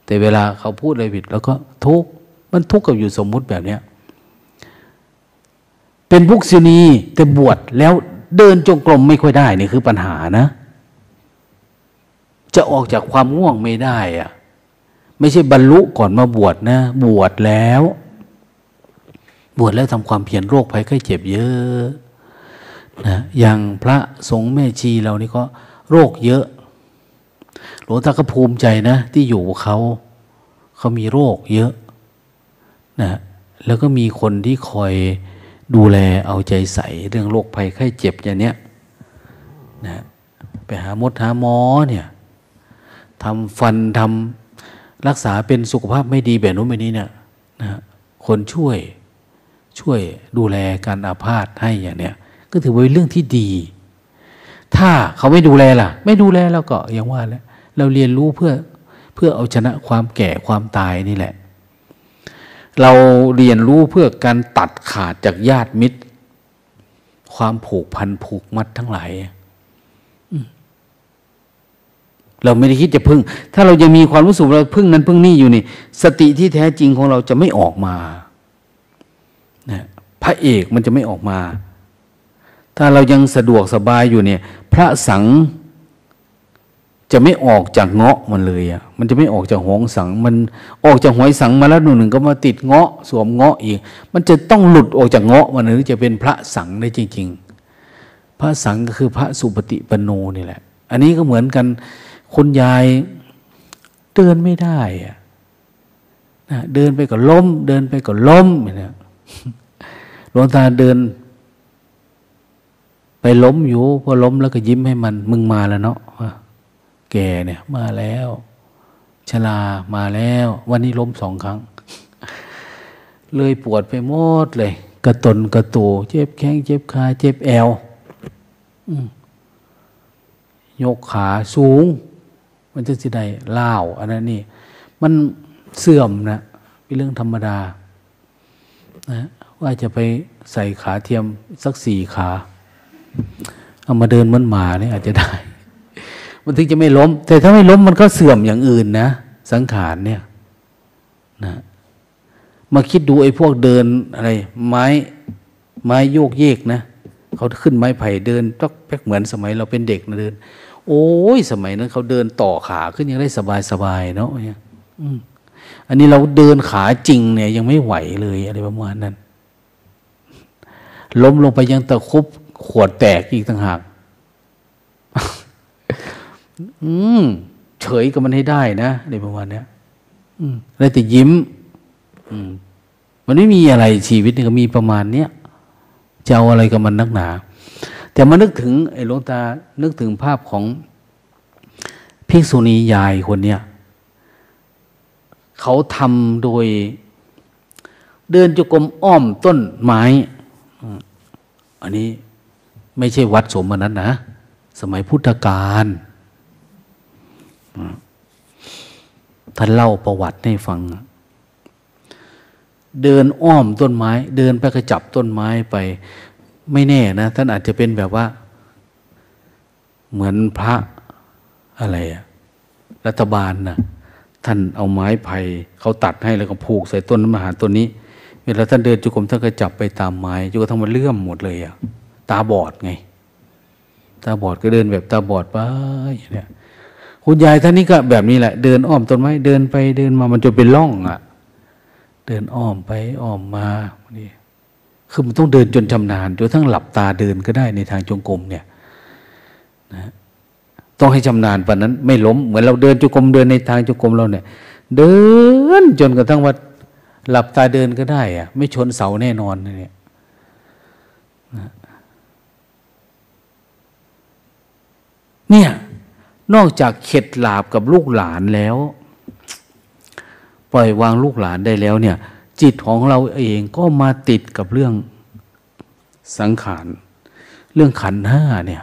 แต่เวลาเขาพูดอะไรผิด แล้วก็ทุกข์มันทุกข์กับอยู่สมมุติแบบเนี้ยเป็นพุกศินีแต่บวชแล้วเดินจงกรมไม่ค่อยได้นี่คือปัญหานะ จะออกจากความง่วงไม่ได้อะไม่ใช่บรรลุก่อนมาบวชนะ บวชแล้ว บวชแล้วทำความเพียรโรคภัยไข้เจ็บเยอะ นะอย่างพระสงฆ์แม่ชีเรานี่ก็โรคเยอะ หลวงตาก็ภูมิใจนะ ที่อยู่เขาเขามีโรคเยอะนะแล้วก็มีคนที่คอยดูแลเอาใจใส่เรื่องโรคภัยไข้เจ็บอย่างเนี้ยนะไปหามดหาหมอเนี่ยทำฟันทำรักษาเป็นสุขภาพไม่ดีแบบนู้นแบบนี้เนี่ยนะคนช่วยช่วยดูแลการอาพาธให้อย่างเนี้ย ก็ถือว่าเป็นเรื่องที่ดี ถ้าเขาไม่ดูแลล่ะ ไม่ดูแลแล้วก็อย่างว่าแล้วเราเรียนรู้เพื่อเพื่อเอาชนะความแก่ความตายนี่แหละ เราเรียนรู้เพื่อการตัดขาดจากญาติมิตร ความผูกพันผูกมัดทั้งหลายเราไม่ได้คิดจะพึ่ง ถ้าเรายังมีความรู้สึกเราพึ่งนั้นพึ่งนี่อยู่นี่ สติที่แท้จริงของเราจะไม่ออกมานะพระเอกมันจะไม่ออกมา ถ้าเรายังสะดวกสบายอยู่เนี่ย พระสังจะไม่ออกจากเงาะมันเลยอะ มันจะไม่ออกจากหงสัง มันออกจากหอยสังมาแล้วหนึ่งก็มาติดเงาะสวมเงาะอีก มันจะต้องหลุดออกจากเงาะมันถึงจะเป็นพระสังได้จริง ๆ พระสังก็คือพระสุปฏิปโนนี่แหละ อันนี้ก็เหมือนกันคุณยายเดินไม่ได้อะนะเดินไปก็ล้ม เดินไปก็ล้มเนี่ยหลวงตาเดิน ไปล้มอยู่พอล้มแล้วก็ยิ้มให้มัน มึงมาแล้วเนาะแกเนี่ย มาแล้วชลามาแล้ว วันนี้ล้มสองครั้ง เลยปวดไปหมดเลย กระตนกระตูเจ็บแข้งเจ็บขาเจ็บแอวยกขาสูง มันจะสิได้ล่าอันนั้นนี่ มันเสื่อมนะเป็นเรื่องธรรมดานะว่าจะไปใส่ขาเทียมสักสี่ขา เอามาเดินมันหมาเนี่ยอาจจะได้ มันถึงจะไม่ล้ม แต่ถ้าไม่ล้มมันก็เสื่อมอย่างอื่นนะ สังขารเนี่ยนะมาคิดดูไอ้พวกเดินอะไร ไม้ไม้โยกเยกนะเขาขึ้นไม้ไผ่เดินตอกแป๊กเหมือนสมัยเราเป็นเด็กนะเดิน โอ้ยสมัยนั้นเขาเดินต่อขาขึ้นยังได้สบายสบายเนาะอันนี้เราเดินขาจริงเนี่ยยังไม่ไหวเลยอะไรประมาณนั้นล้มลงไปยังตะคุบ ขวดแตกอีกต่างหาก อืม เฉยกับมันให้ได้นะในประมาณนี้อืมได้แต่ยิ้ม อืม มันไม่มีอะไรชีวิตนี่ก็มีประมาณเนี้ยจะเอาอะไรกับมันนักหนา แต่มานึกถึง ไอ้หลวงตา นึกถึงภาพของภิกษุณียายคนเนี้ยเขาทำโดย เดินจุกรมอ้อมต้นไม้ อันนี้ ไม่ใช่วัดสมนันนะ สมัยพุทธกาลท่านเล่าประวัติให้ฟัง เดินอ้อมต้นไม้ เดินไปกระจับต้นไม้ไป ไม่แน่นะท่านอาจจะเป็นแบบว่า เหมือนพระอะไรอะรัฐบาลนะท่านเอาไม้ไผ่เขาตัดให้แล้วก็ผูกใส่ต้นมหาต้นนี้ เวลาท่านเดินจุกรมท่านก็จับไปตามไม้จุกรมมันเลื่อมหมดเลยอะ ตาบอดไง ตาบอดก็เดินแบบตาบอดไปเนี่ยคุณยายท่านนี้ก็แบบนี้แหละ เดินอ้อมต้นไม้เดินไปเดินมามันจะเป็นร่องอะ่ะ เดินอ้อมไปอ้อมมานี่คือมันต้องเดินจนชำนาญจนทั้งหลับตาเดินก็ได้ในทางจงกรมเนี่ยนะต้องให้ชำนาญปานนั้น ไม่ล้มเหมือนเราเดินจงกรมเดินในทางจงกรมเราเนี่ย เดินจนกระทั่งว่าหลับตาเดินก็ได้อะไม่ชนเสาแน่นอนเนี่ย เนี่ย นอกจากเข็ดหลาบกับลูกหลานแล้ว ปล่อยวางลูกหลานได้แล้วเนี่ย จิตของเราเองก็มาติดกับเรื่องสังขาร เรื่องขันห้าเนี่ย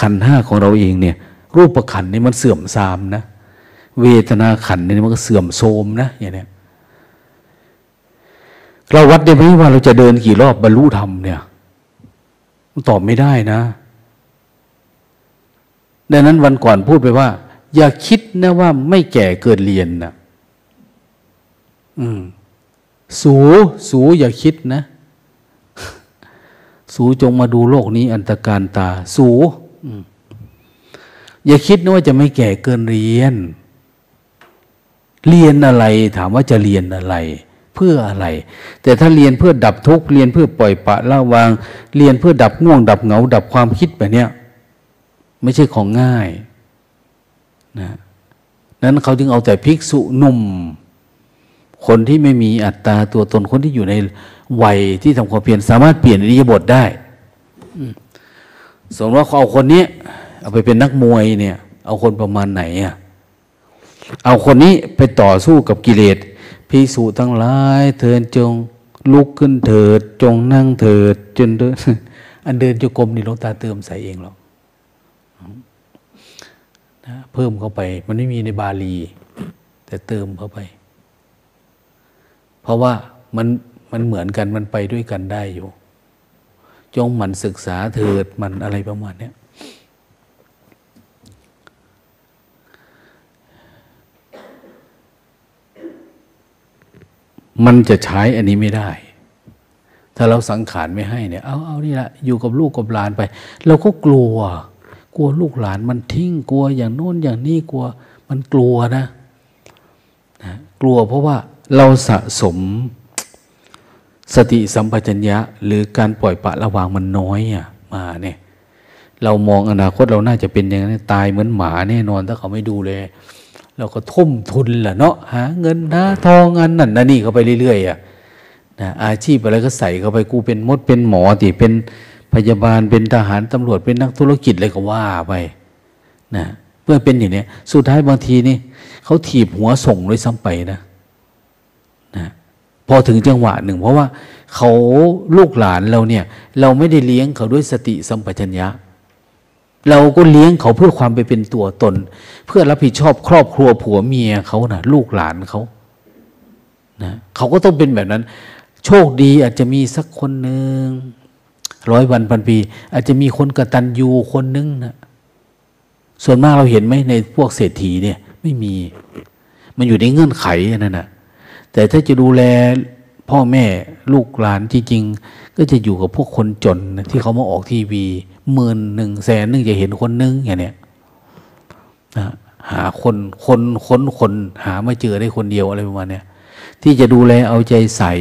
ขันห้าของเราเองเนี่ย รูปขันนี่มันเสื่อมทรามนะ เวทนาขันนี่มันก็เสื่อมโทรมนะอย่างเนี้ยเราวัดได้ไหมว่าเราจะเดินกี่รอบบรรลุธรรมเนี่ยตอบไม่ได้นะ ดังนั้นวันก่อนพูดไปว่า อย่าคิดนะว่าไม่แก่เกินเรียนนะอืม สูสูอย่าคิดนะ สูจงมาดูโลกนี้อันตรการตา สูอย่าคิดนะว่าจะไม่แก่เกินเรียน เรียนอะไร ถามว่าจะเรียนอะไร เพื่ออะไร แต่ถ้าเรียนเพื่อดับทุกข์เรียนเพื่อปล่อยปะละวาง เรียนเพื่อดับง่วง ดับเหงา ดับความคิดแบบเนี้ย ไม่ใช่ของง่ายนะนั้นเขาจึงเอาแต่ภิกษุหนุ่ม คนที่ไม่มีอัตตาตัวตนคนที่อยู่ในวัยที่ทำความเปลี่ยนสามารถเปลี่ยนอิริยาบถได้สมมติว่าเขาเอาคนนี้เอาไปเป็นนักมวยเนี่ย เอาคนประมาณไหนอะเอาคนนี้ไปต่อสู้กับกิเลสพิสูทั้งหลายเทินจง ลุกขึ้นเถิด จงนั่งเถิด จนเดินอันเดินจุกรมนี่ลงตาเติมใส่เองหรอก นะเพิ่มเข้าไป มันไม่มีในบาลี แต่เติมเข้าไป เพราะว่ามันมันเหมือนกันมันไปด้วยกันได้อยู่ จงหมันศึกษาเถิดมันอะไรประมาณนี้มันจะใช้อันนี้ไม่ได้ ถ้าเราสังขารไม่ให้เนี่ย เอาเอานี่แหละอยู่กับลูกกับหลานไป เราก็กลัว กลัวลูกหลานมันทิ้งกลัวอย่างโน้นอย่างนี้กลัว มันกลัวนะนะกลัวเพราะว่าเราสะสมสติสัมปชัญญะ หรือการปล่อยปะระวางมันน้อยอะมาเนี่ย เรามองอนาคตเราน่าจะเป็นอย่างนั้นตายเหมือนหมาแน่นอนถ้าเขาไม่ดูเลย เราก็ทุ่มทุนแหละเนาะหาเงินหาทองอันนั่นนั่นนี่เข้าไปเรื่อยๆอะนะอาชีพอะไรก็ใส่เข้าไปกูเป็นมดเป็นหมอติเป็น พยาบาลเป็นทหารตำรวจเป็นนักธุรกิจอะไรก็ว่าไปนะเพื่อเป็นอย่างนี้สุดท้ายบางทีนี่เขาถีบหัวส่งเลยซ้ำไปนะนะพอถึงจังหวะหนึ่ง เพราะว่าเขาลูกหลานเราเนี่ย เราไม่ได้เลี้ยงเขาด้วยสติสัมปชัญญะ เราก็เลี้ยงเขาเพื่อความไปเป็นตัวตน เพื่อรับผิดชอบครอบครัวผัวเมียเขานะลูกหลานเขานะเขาก็ต้องเป็นแบบนั้น โชคดีอาจจะมีสักคนหนึ่ง ร้อยวันพันปี อาจจะมีคนกระตันยูคนนึงนะส่วนมากเราเห็นไหมในพวกเศรษฐีเนี่ย ไม่มี มันอยู่ในเงื่อนไขนั่นนะแต่ถ้าจะดูแลพ่อแม่ลูกหลานจริงๆ ก็จะอยู่กับพวกคนจนนะที่เขามาออกทีวีหมื่นหนึ่งแสนหนึ่งจะเห็นคนนึงอย่างเนี้ยนะหาคนคนค้นคนหาไม่เจอได้คนเดียวอะไรประมาณเนี้ยที่จะดูแลเอาใจใส่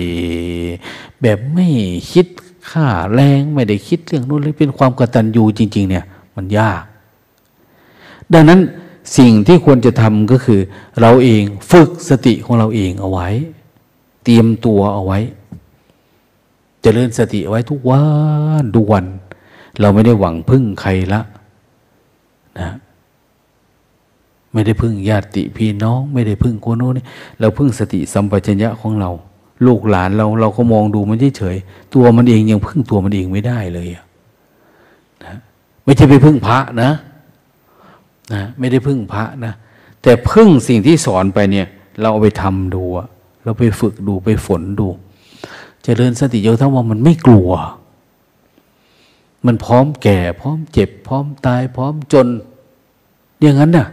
แบบไม่คิด ค่าแรงไม่ได้คิดเรื่องนู้นเลยเป็นความกตัญญูจริง ๆ เนี่ย มันยาก ดังนั้นสิ่งที่ควรจะทำก็คือ เราเองฝึกสติของเราเองเอาไว้ เตรียมตัวเอาไว้จเจริญสติเอาไว้ทุกวันทุกวัน เราไม่ได้หวังพึ่งใครละนะไม่ได้พึ่งญาติพี่น้อง ไม่ได้พึ่งคนโน้นนี่เราพึ่งสติสัมปชัญญะของเรา ลูกหลานเราเราก็มองดูมันเฉยๆตัวมันเองยังพึ่งตัวมันเองไม่ได้เลยนะไม่ใช่ไปพึ่งพระนะนะไม่ได้พึ่งพระนะแต่พึ่งสิ่งที่สอนไปเนี่ย เราเอาไปทำดูเราไปฝึกดูไปฝนดูจเจริญสติเยอะทั้งว่ามันไม่กลัว มันพร้อมแก่ พร้อมเจ็บ พร้อมตาย พร้อมจน อย่างนั้นน่ะ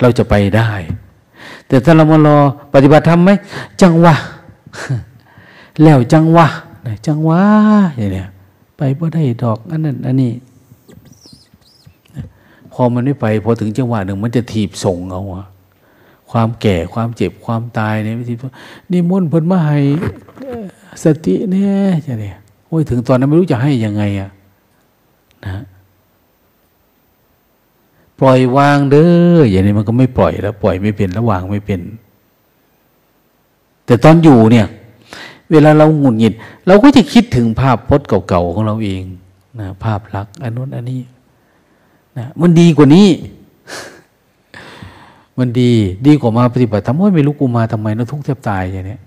เราจะไปได้ แต่ถ้าเรามารอปฏิบัติธรรมไหมจังวะแล้วจังวะจังวะอย่างเนี้ยไปบ่ได้ดอกอันนั้นอันนี้พอมันไม่ไปพอถึงจังหวะหนึ่งมันจะถีบส่งเอาอะความแก่ความเจ็บความตายเนี่ยไม่ทีนี่มุ่นพ้นมาให้สติเนี่ยจะเนี่ยโอ้ยถึงตอนนั้นไม่รู้จะให้ยังไงอะนะ ปล่อยวางเด้ออย่างนี้มันก็ไม่ปล่อยแล้ว ปล่อยไม่เป็นแล้ววางไม่เป็น แต่ตอนอยู่เนี่ย เวลาเราหงุดหงิด เราก็จะคิดถึงภาพพจน์เก่าๆของเราเองนะภาพลักษณ์อันนู้นอันนี้นะมันดีกว่านี้ มันดีดีกว่ามาปฏิบัติทำไมไม่รู้กูมาทำไมนะทุกข์แทบตายอย่างนี้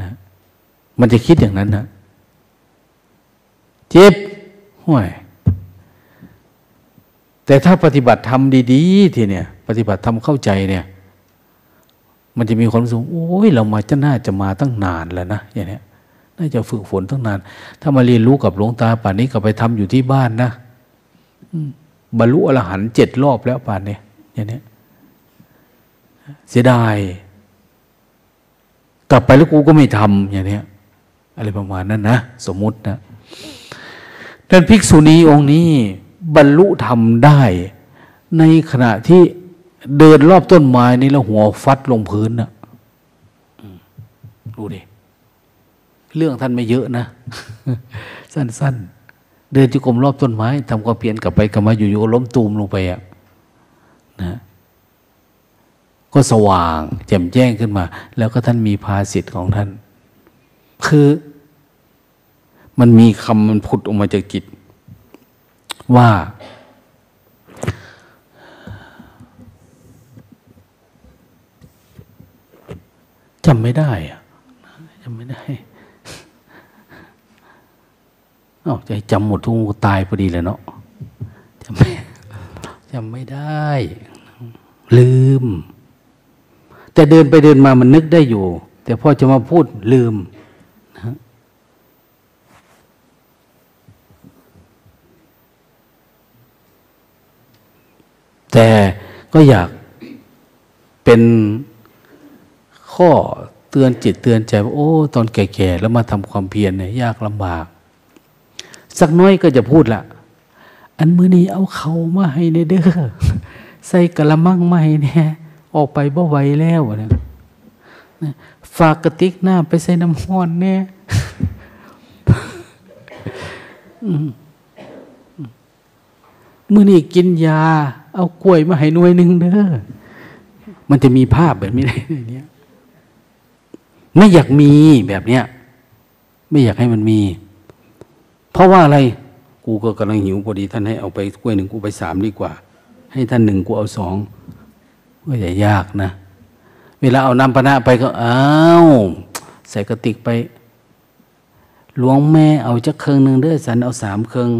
นะ มันจะคิดอย่างนั้นนะเจ็บห่วย แต่ถ้าปฏิบัติทำดีๆ ทีเนี่ย ปฏิบัติทำเข้าใจเนี่ย มันจะมีความรู้สึกโอ้ยเรามาจะน่าจะมาตั้งนานแล้วนะอย่างนี้น่าจะฝึกฝนตั้งนาน ถ้ามาเรียนรู้กับหลวงตาป่านนี้ก็ไปทำอยู่ที่บ้านนะบรรลุอรหันต์เจ็ดรอบแล้วป่านนี้อย่างนี้เสียดายกลับไปแล้วกูก็ไม่ทำอย่างนี้อะไรประมาณนั้นนะสมมุตินะท่านภิกษุณีองค์นี้ บรรลุธรรมได้ ในขณะที่เดินรอบต้นไม้นี่แล้วหัวฟัดลงพื้นนะดูดิเรื่องท่านไม่เยอะนะ สั้นๆ เดินจุกรมรอบต้นไม้ทำความเพียรกลับไปกลับมาอยู่ๆล้มตูมลงไปอะนะก็สว่าง แจ่มแจ้งขึ้นมา แล้วก็ท่านมีภาสิทธิ์ของท่าน คือ มันมีคำมันผุดออกมาจากจิต ว่าจำไม่ได้อะจำไม่ได้อาใจจำหมดทุกตายพอดีเลยเนาะจำไม่จำไม่ได้ ลืม แต่เดินไปเดินมามันนึกได้อยู่ แต่พอจะมาพูดลืม แต่ก็อยากเป็นข้อเตือนจิตเตือนใจว่าโอ้ ตอนแก่ๆแล้วมาทำความเพียรเนี่ยยากลำบาก สักน้อยก็จะพูดละอันมือนี้เอาเขามาให้ในเด้อใส่กระมังมาให้เนี่ยออกไปบ่ไหวแล้วนะฝากกระติกหน้าไปใส่น้ำห้อนเนี่ย มื่อนี้กินยา เอากล้วยมาให้หน่วยหนึ่งเด้อมันจะมีภาพแบบนี้ได้เนี่ยไม่อยากมีแบบเนี้ย ไม่อยากให้มันมี เพราะว่าอะไร กูก็กำลังหิวพอดี ท่านให้เอาไปกล้วยหนึ่งกูไปสามดีกว่า ให้ท่านหนึ่งกูเอาสองก็อย่ายากนะ เวลาเอาน้ำปนะไปก็อ้าวใส่กระติกไปหลวงแม่เอาจักเครื่องหนึ่งเด้อสันเอาสามเครื่อง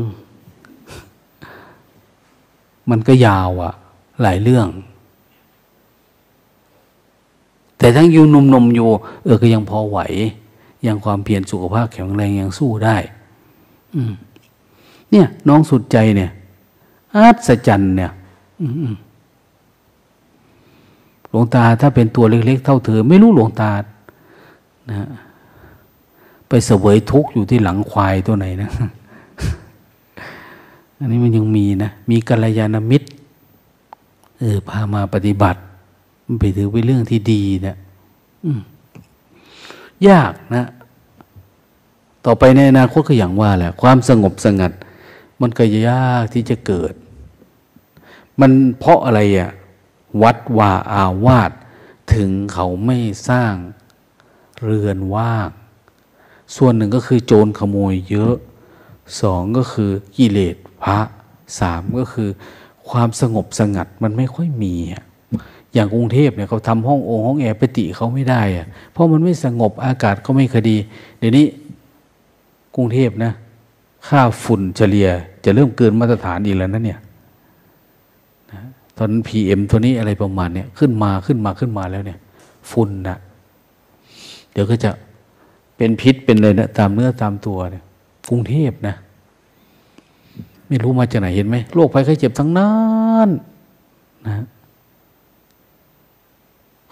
มันก็ยาวอะหลายเรื่อง แต่ทั้งอยู่นมๆอยู่ เออก็ยังพอไหว ยังความเพียรสุขภาพแข็งแรงยังสู้ได้ อืม เนี่ย น้องสุดใจเนี่ยอัศจรรย์เนี่ยหลวงตาถ้าเป็นตัวเล็ก ๆ เท่าเธอ ไม่รู้หลวงตานะไปเสวยทุกข์อยู่ที่หลังควายตัวไหนนะ อันนี้มันยังมีนะ มีกัลยาณมิตร เออ พามาปฏิบัติ มันไปถือเป็นเรื่องที่ดีเนะยยากนะ ต่อไปในอนาคตก็อย่างว่าแหละ ความสงบสงัด มันก็ยากที่จะเกิด มันเพราะอะไรอะ่ะ วัดวาอาวาสถึงเขาไม่สร้างเรือนว่าง ส่วนหนึ่งก็คือโจรขโมยเยอะ สองก็คือกิเลส พระสามก็คือ ความสงบสงัดมันไม่ค่อยมีอย่างกรุงเทพเนี่ยเขาทำห้องโองห้องแอร์ปฏิเขาไม่ได้อะเพราะมันไม่สงบอากาศก็ไม่คดี เดี๋ยวนี้กรุงเทพนะ ค่าฝุ่นเฉลี่ย จะเริ่มเกินมาตรฐานอีกแล้วนะเนี่ยตอนพีเอ็มตัวนี้อะไรประมาณเนี้ยขึ้นมาขึ้นมาขึ้นมาแล้วเนี่ย ฝุ่นนะเดี๋ยวก็จะเป็นพิษเป็นเลยนะตามเนื้อตามตัวเนี่ยกรุงเทพนะ ไม่รู้มาจากไหนเห็นไหมโรคภัยไข้เจ็บทั้งนั้นนะ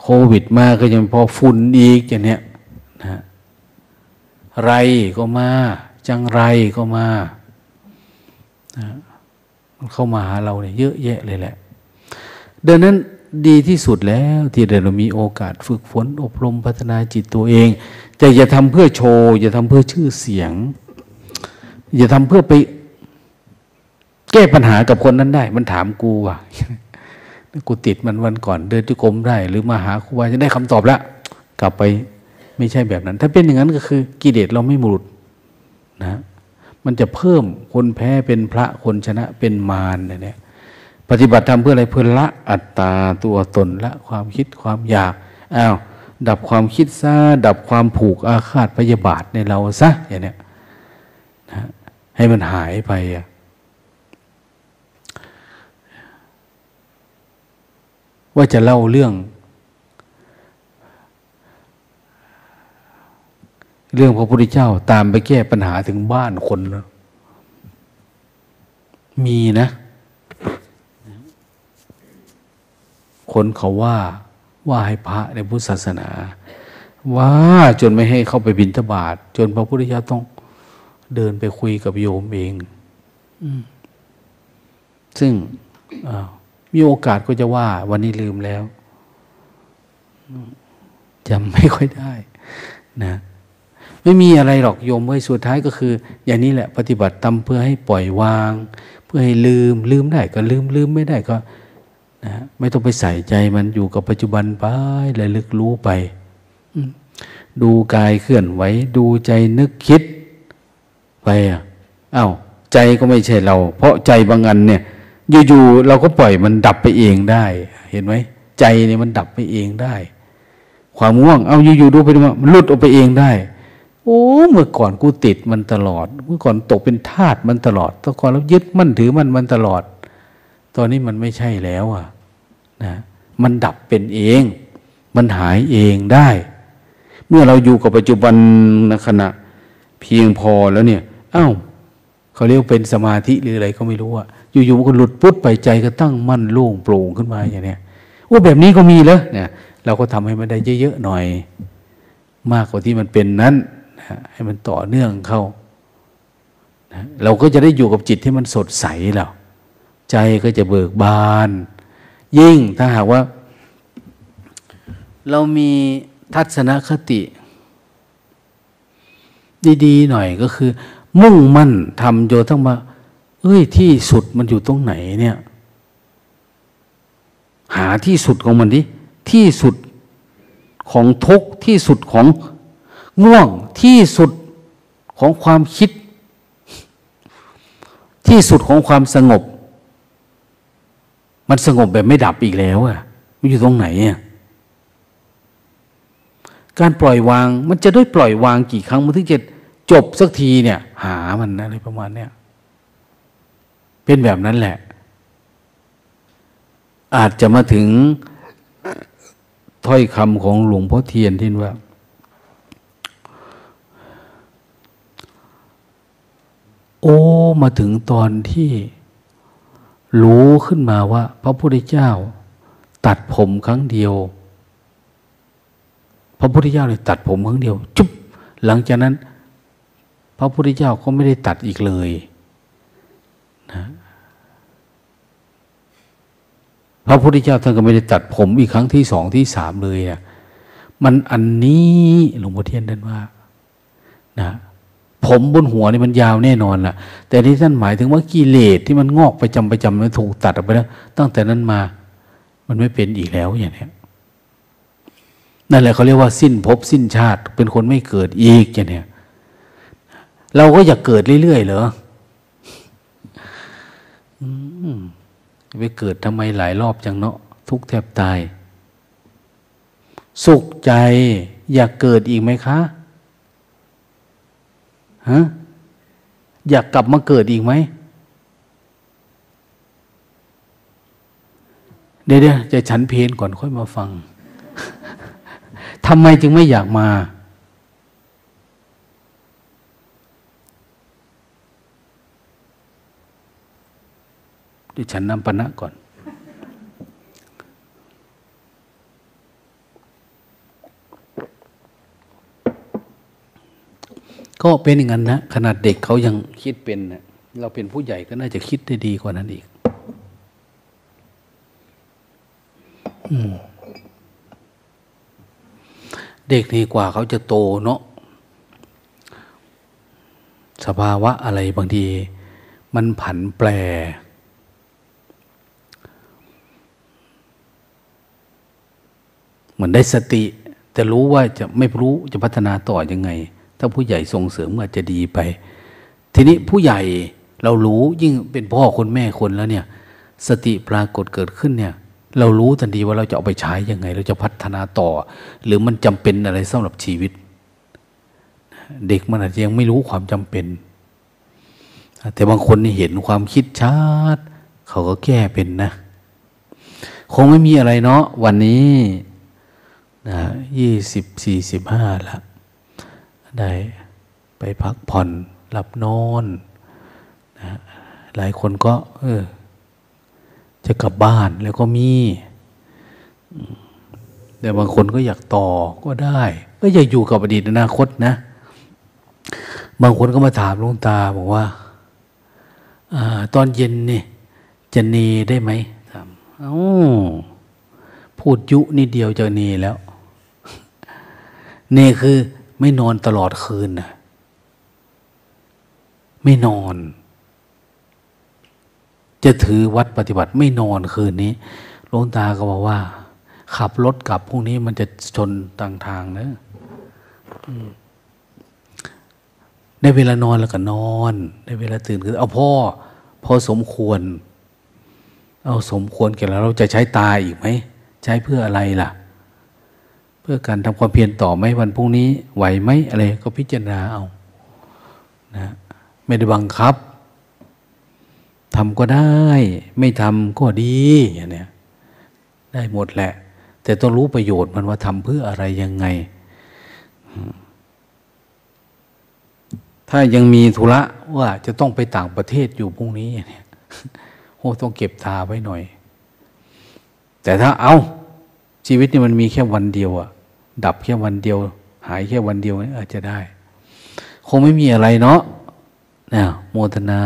โควิดมาก็ยังพอฝุ่นอีกอย่างเนี้ยนะไรก็มา จังไรก็มานะมันเข้ามาหาเราเนี่ยเยอะแยะเลยแหละดังนั้นดีที่สุดแล้วที่เรามีโอกาสฝึกฝนอบรมพัฒนาจิตตัวเอง แต่อย่าทำเพื่อโชว์ อย่าทำเพื่อชื่อเสียง อย่าทำเพื่อไป แก้ปัญหากับคนนั้นได้ มันถามกูว่ากูติดมันวันก่อนเดินที่กรมได้ หรือมาหาครูบาจะได้คำตอบแล้วกลับไปไม่ใช่แบบนั้น ถ้าเป็นอย่างนั้นก็คือกิเลสเราไม่มุดนะ มันจะเพิ่มคนแพ้เป็นพระคนชนะเป็นมารเนี่ยปฏิบัติทำเพื่ออะไรเพื่อละอัตตาตัวตนละความคิดความอยากอ้าวดับความคิดซะดับความผูกอาฆาตพยาบาทในเราซะอย่างเนี้ยนะให้มันหายไปอะ ว่าจะเล่าเรื่อง เรื่องพระพุทธเจ้าตามไปแก้ปัญหาถึงบ้านคนมีนะ คนเขาว่าว่าให้พระในพุทธศาสนา ว่าจนไม่ให้เข้าไปบิณฑบาตจนพระพุทธเจ้าต้องเดินไปคุยกับโยมเอง ซึ่ง มีโอกาสก็จะว่า วันนี้ลืมแล้วจำไม่ค่อยได้ นะ ไม่มีอะไรหรอกโยมเว้ยสุดท้ายก็คือ อย่างนี้แหละปฏิบัติตามเพื่อให้ปล่อยวาง เพื่อให้ลืม ลืมได้ก็ลืมลืมไม่ได้ก็นะไม่ต้องไปใส่ใจมันอยู่กับปัจจุบันไประลึกรู้ไปดูกายเคลื่อนไหวดูใจนึกคิด ไปอะอา้าวใจก็ไม่ใช่เรา เพราะใจบางอันเนี่ย อยู่ๆเราก็ปล่อยมันดับไปเองได้ เห็นไหมใจเนี่ยมันดับไปเองได้ ความง่วงเอาอยู่ๆดูไปดูมันหลุดออกไปเองได้ โอ้เมื่อก่อนกูติดมันตลอด เมื่อก่อนตกเป็นทาสมันตลอดตก่อนเรายึดมั่นถือมันมันตลอด ตอนนี้มันไม่ใช่แล้วอะนะมันดับเป็นเอง มันหายเองได้ เมื่อเราอยู่กับปัจจุบันขณะเพียงพอแล้วเนี่ย เอา้าเขาเรียกเป็นสมาธิหรืออะไรก็ไม่รู้อะ อยู่ๆมันก็หลุดพุทไปใจก็ตั้งมั่นโล่งโปร่งขึ้นมาอย่างเนี้ยโอ้แบบนี้ก็มีแล้วเนี่ย เราก็ทำให้มันได้เยอะๆหน่อย มากกว่าที่มันเป็นนั้นนะให้มันต่อเนื่องเข้านะเราก็จะได้อยู่กับจิตที่มันสดใสแล้วใจก็จะเบิกบาน ยิ่งถ้าหากว่า เรามีทัศนคติ ดีๆหน่อยก็คือ มุ่งมั่นทำโยต้งมา เอ้ยที่สุดมันอยู่ตรงไหนเนี่ย หาที่สุดของมันดิที่สุดของทุกที่สุดของง่วงที่สุดของความคิด ที่สุดของความสงบ มันสงบแบบไม่ดับอีกแล้วอะมันอยู่ตรงไหนอะการปล่อยวางมันจะได้ปล่อยวางกี่ครั้งมันถึงจะจบสักทีเนี่ย หามันนะอะไรประมาณเนี้ย เป็นแบบนั้นแหละ อาจจะมาถึงถ้อยคำของหลวงพ่อเทียนที่ว่า โอ้มาถึงตอนที่รู้ขึ้นมาว่า พระพุทธเจ้า ตัดผมครั้งเดียว พระพุทธเจ้าเลยตัดผมครั้งเดียว จุ๊บหลังจากนั้น พระพุทธเจ้าก็ไม่ได้ตัดอีกเลยนะพ ระพุทธเจ้าท่านก็ไม่ได้ตัดผมอีกครั้งที่สองที่สามเลยอะมันอันนี้หลวงพ่อเทียนท่านว่านะผมบนหัวนี่มันยาวแน่นอนล่ะ แต่ที่ท่านหมายถึงว่ากิเลสที่มันงอกไปจำไปจำมันถูกตัดออกไปแล้วตั้งแต่นั้นมา มันไม่เป็นอีกแล้วอย่างนี้นั่นแหละเขาเรียกว่าสิ้นภพสิ้นชาติ เป็นคนไม่เกิดอีกอย่างนี้เราก็อยากเกิดเรื่อยๆเหรอ ไปเกิดทำไมหลายรอบจังเนาะทุกแทบตาย สุขใจอยากเกิดอีกไหมคะฮะอยากกลับมาเกิดอีกไหมเดี๋ยวจะฉันเพลนก่อนค่อยมาฟังทำไมจึงไม่อยากมา ดิฉันนำปณะก่อน ก็เป็นอย่างนั้นนะ ขนาดเด็กเขายังคิดเป็นนะเราเป็นผู้ใหญ่ก็น่าจะคิดได้ดีกว่านั้นอีก เด็กนี่กว่าเขาจะโตเนาะสภาวะอะไรบางที มันผันแปร เหมือนได้สติ แต่รู้ว่าจะไม่รู้จะพัฒนาต่อยังไง ถ้าผู้ใหญ่ส่งเสริมอาจจะดีไป ทีนี้ผู้ใหญ่เรารู้ยิ่งเป็นพ่อคนแม่คนแล้วเนี่ย สติปรากฏเกิดขึ้นเนี่ย เรารู้ทันทีว่าเราจะเอาไปใช้ยังไง เราจะพัฒนาต่อ หรือมันจำเป็นอะไรสำหรับชีวิต เด็กมันอาจจะยังไม่รู้ความจำเป็น แต่บางคนนี่เห็นความคิดชัดเขาก็แก้เป็นนะ คงไม่มีอะไรเนาะวันนี้ นะยี่สิบสี่สิบห้าละ ได้ไปพักผ่อนหลับนอนนะหลายคนก็ เออ จะกลับบ้านแล้วก็มี แต่บางคนก็อยากต่อก็ได้ ก็อยากอยู่กับอดีตอนาคตนะ บางคนก็มาถามลุงตาบอกว่าอตอนเย็นนี่จะเนได้ไหมถามเอา้าพูดยุนิดเดียวจะเนแล้ว นี่คือไม่นอนตลอดคืนนะไม่นอน จะถือวัดปฏิบัติไม่นอนคืนนี้หลวงตาก็บอกว่า ขับรถกลับพรุ่งนี้มันจะชนต่างทางนะได้เวลานอนแล้วก็นอนได้เวลาตื่นคือเอาพ่อพอสมควร เอาสมควรแก่แล้วเราจะใช้ตาอีกไหม ใช้เพื่ออะไรล่ะ เพื่อการทำความเพียรต่อไหมวันพรุ่งนี้ไหวไหมอะไรก็พิจารณาเอานะไม่ได้บังคับทำก็ได้ ไม่ทำก็ดีอย่างเนี้ยได้หมดแหละ แต่ต้องรู้ประโยชน์มันว่าทำเพื่ออะไรยังไง ถ้ายังมีธุระว่าจะต้องไปต่างประเทศอยู่พรุ่งนี้เนี่ยโอ้ต้องเก็บตาไว้หน่อย แต่ถ้าเอาชีวิตนี่มันมีแค่วันเดียวอะ ดับแค่วันเดียว หายแค่วันเดียวอาจจะได้ คงไม่มีอะไรเนาะนะโมทนา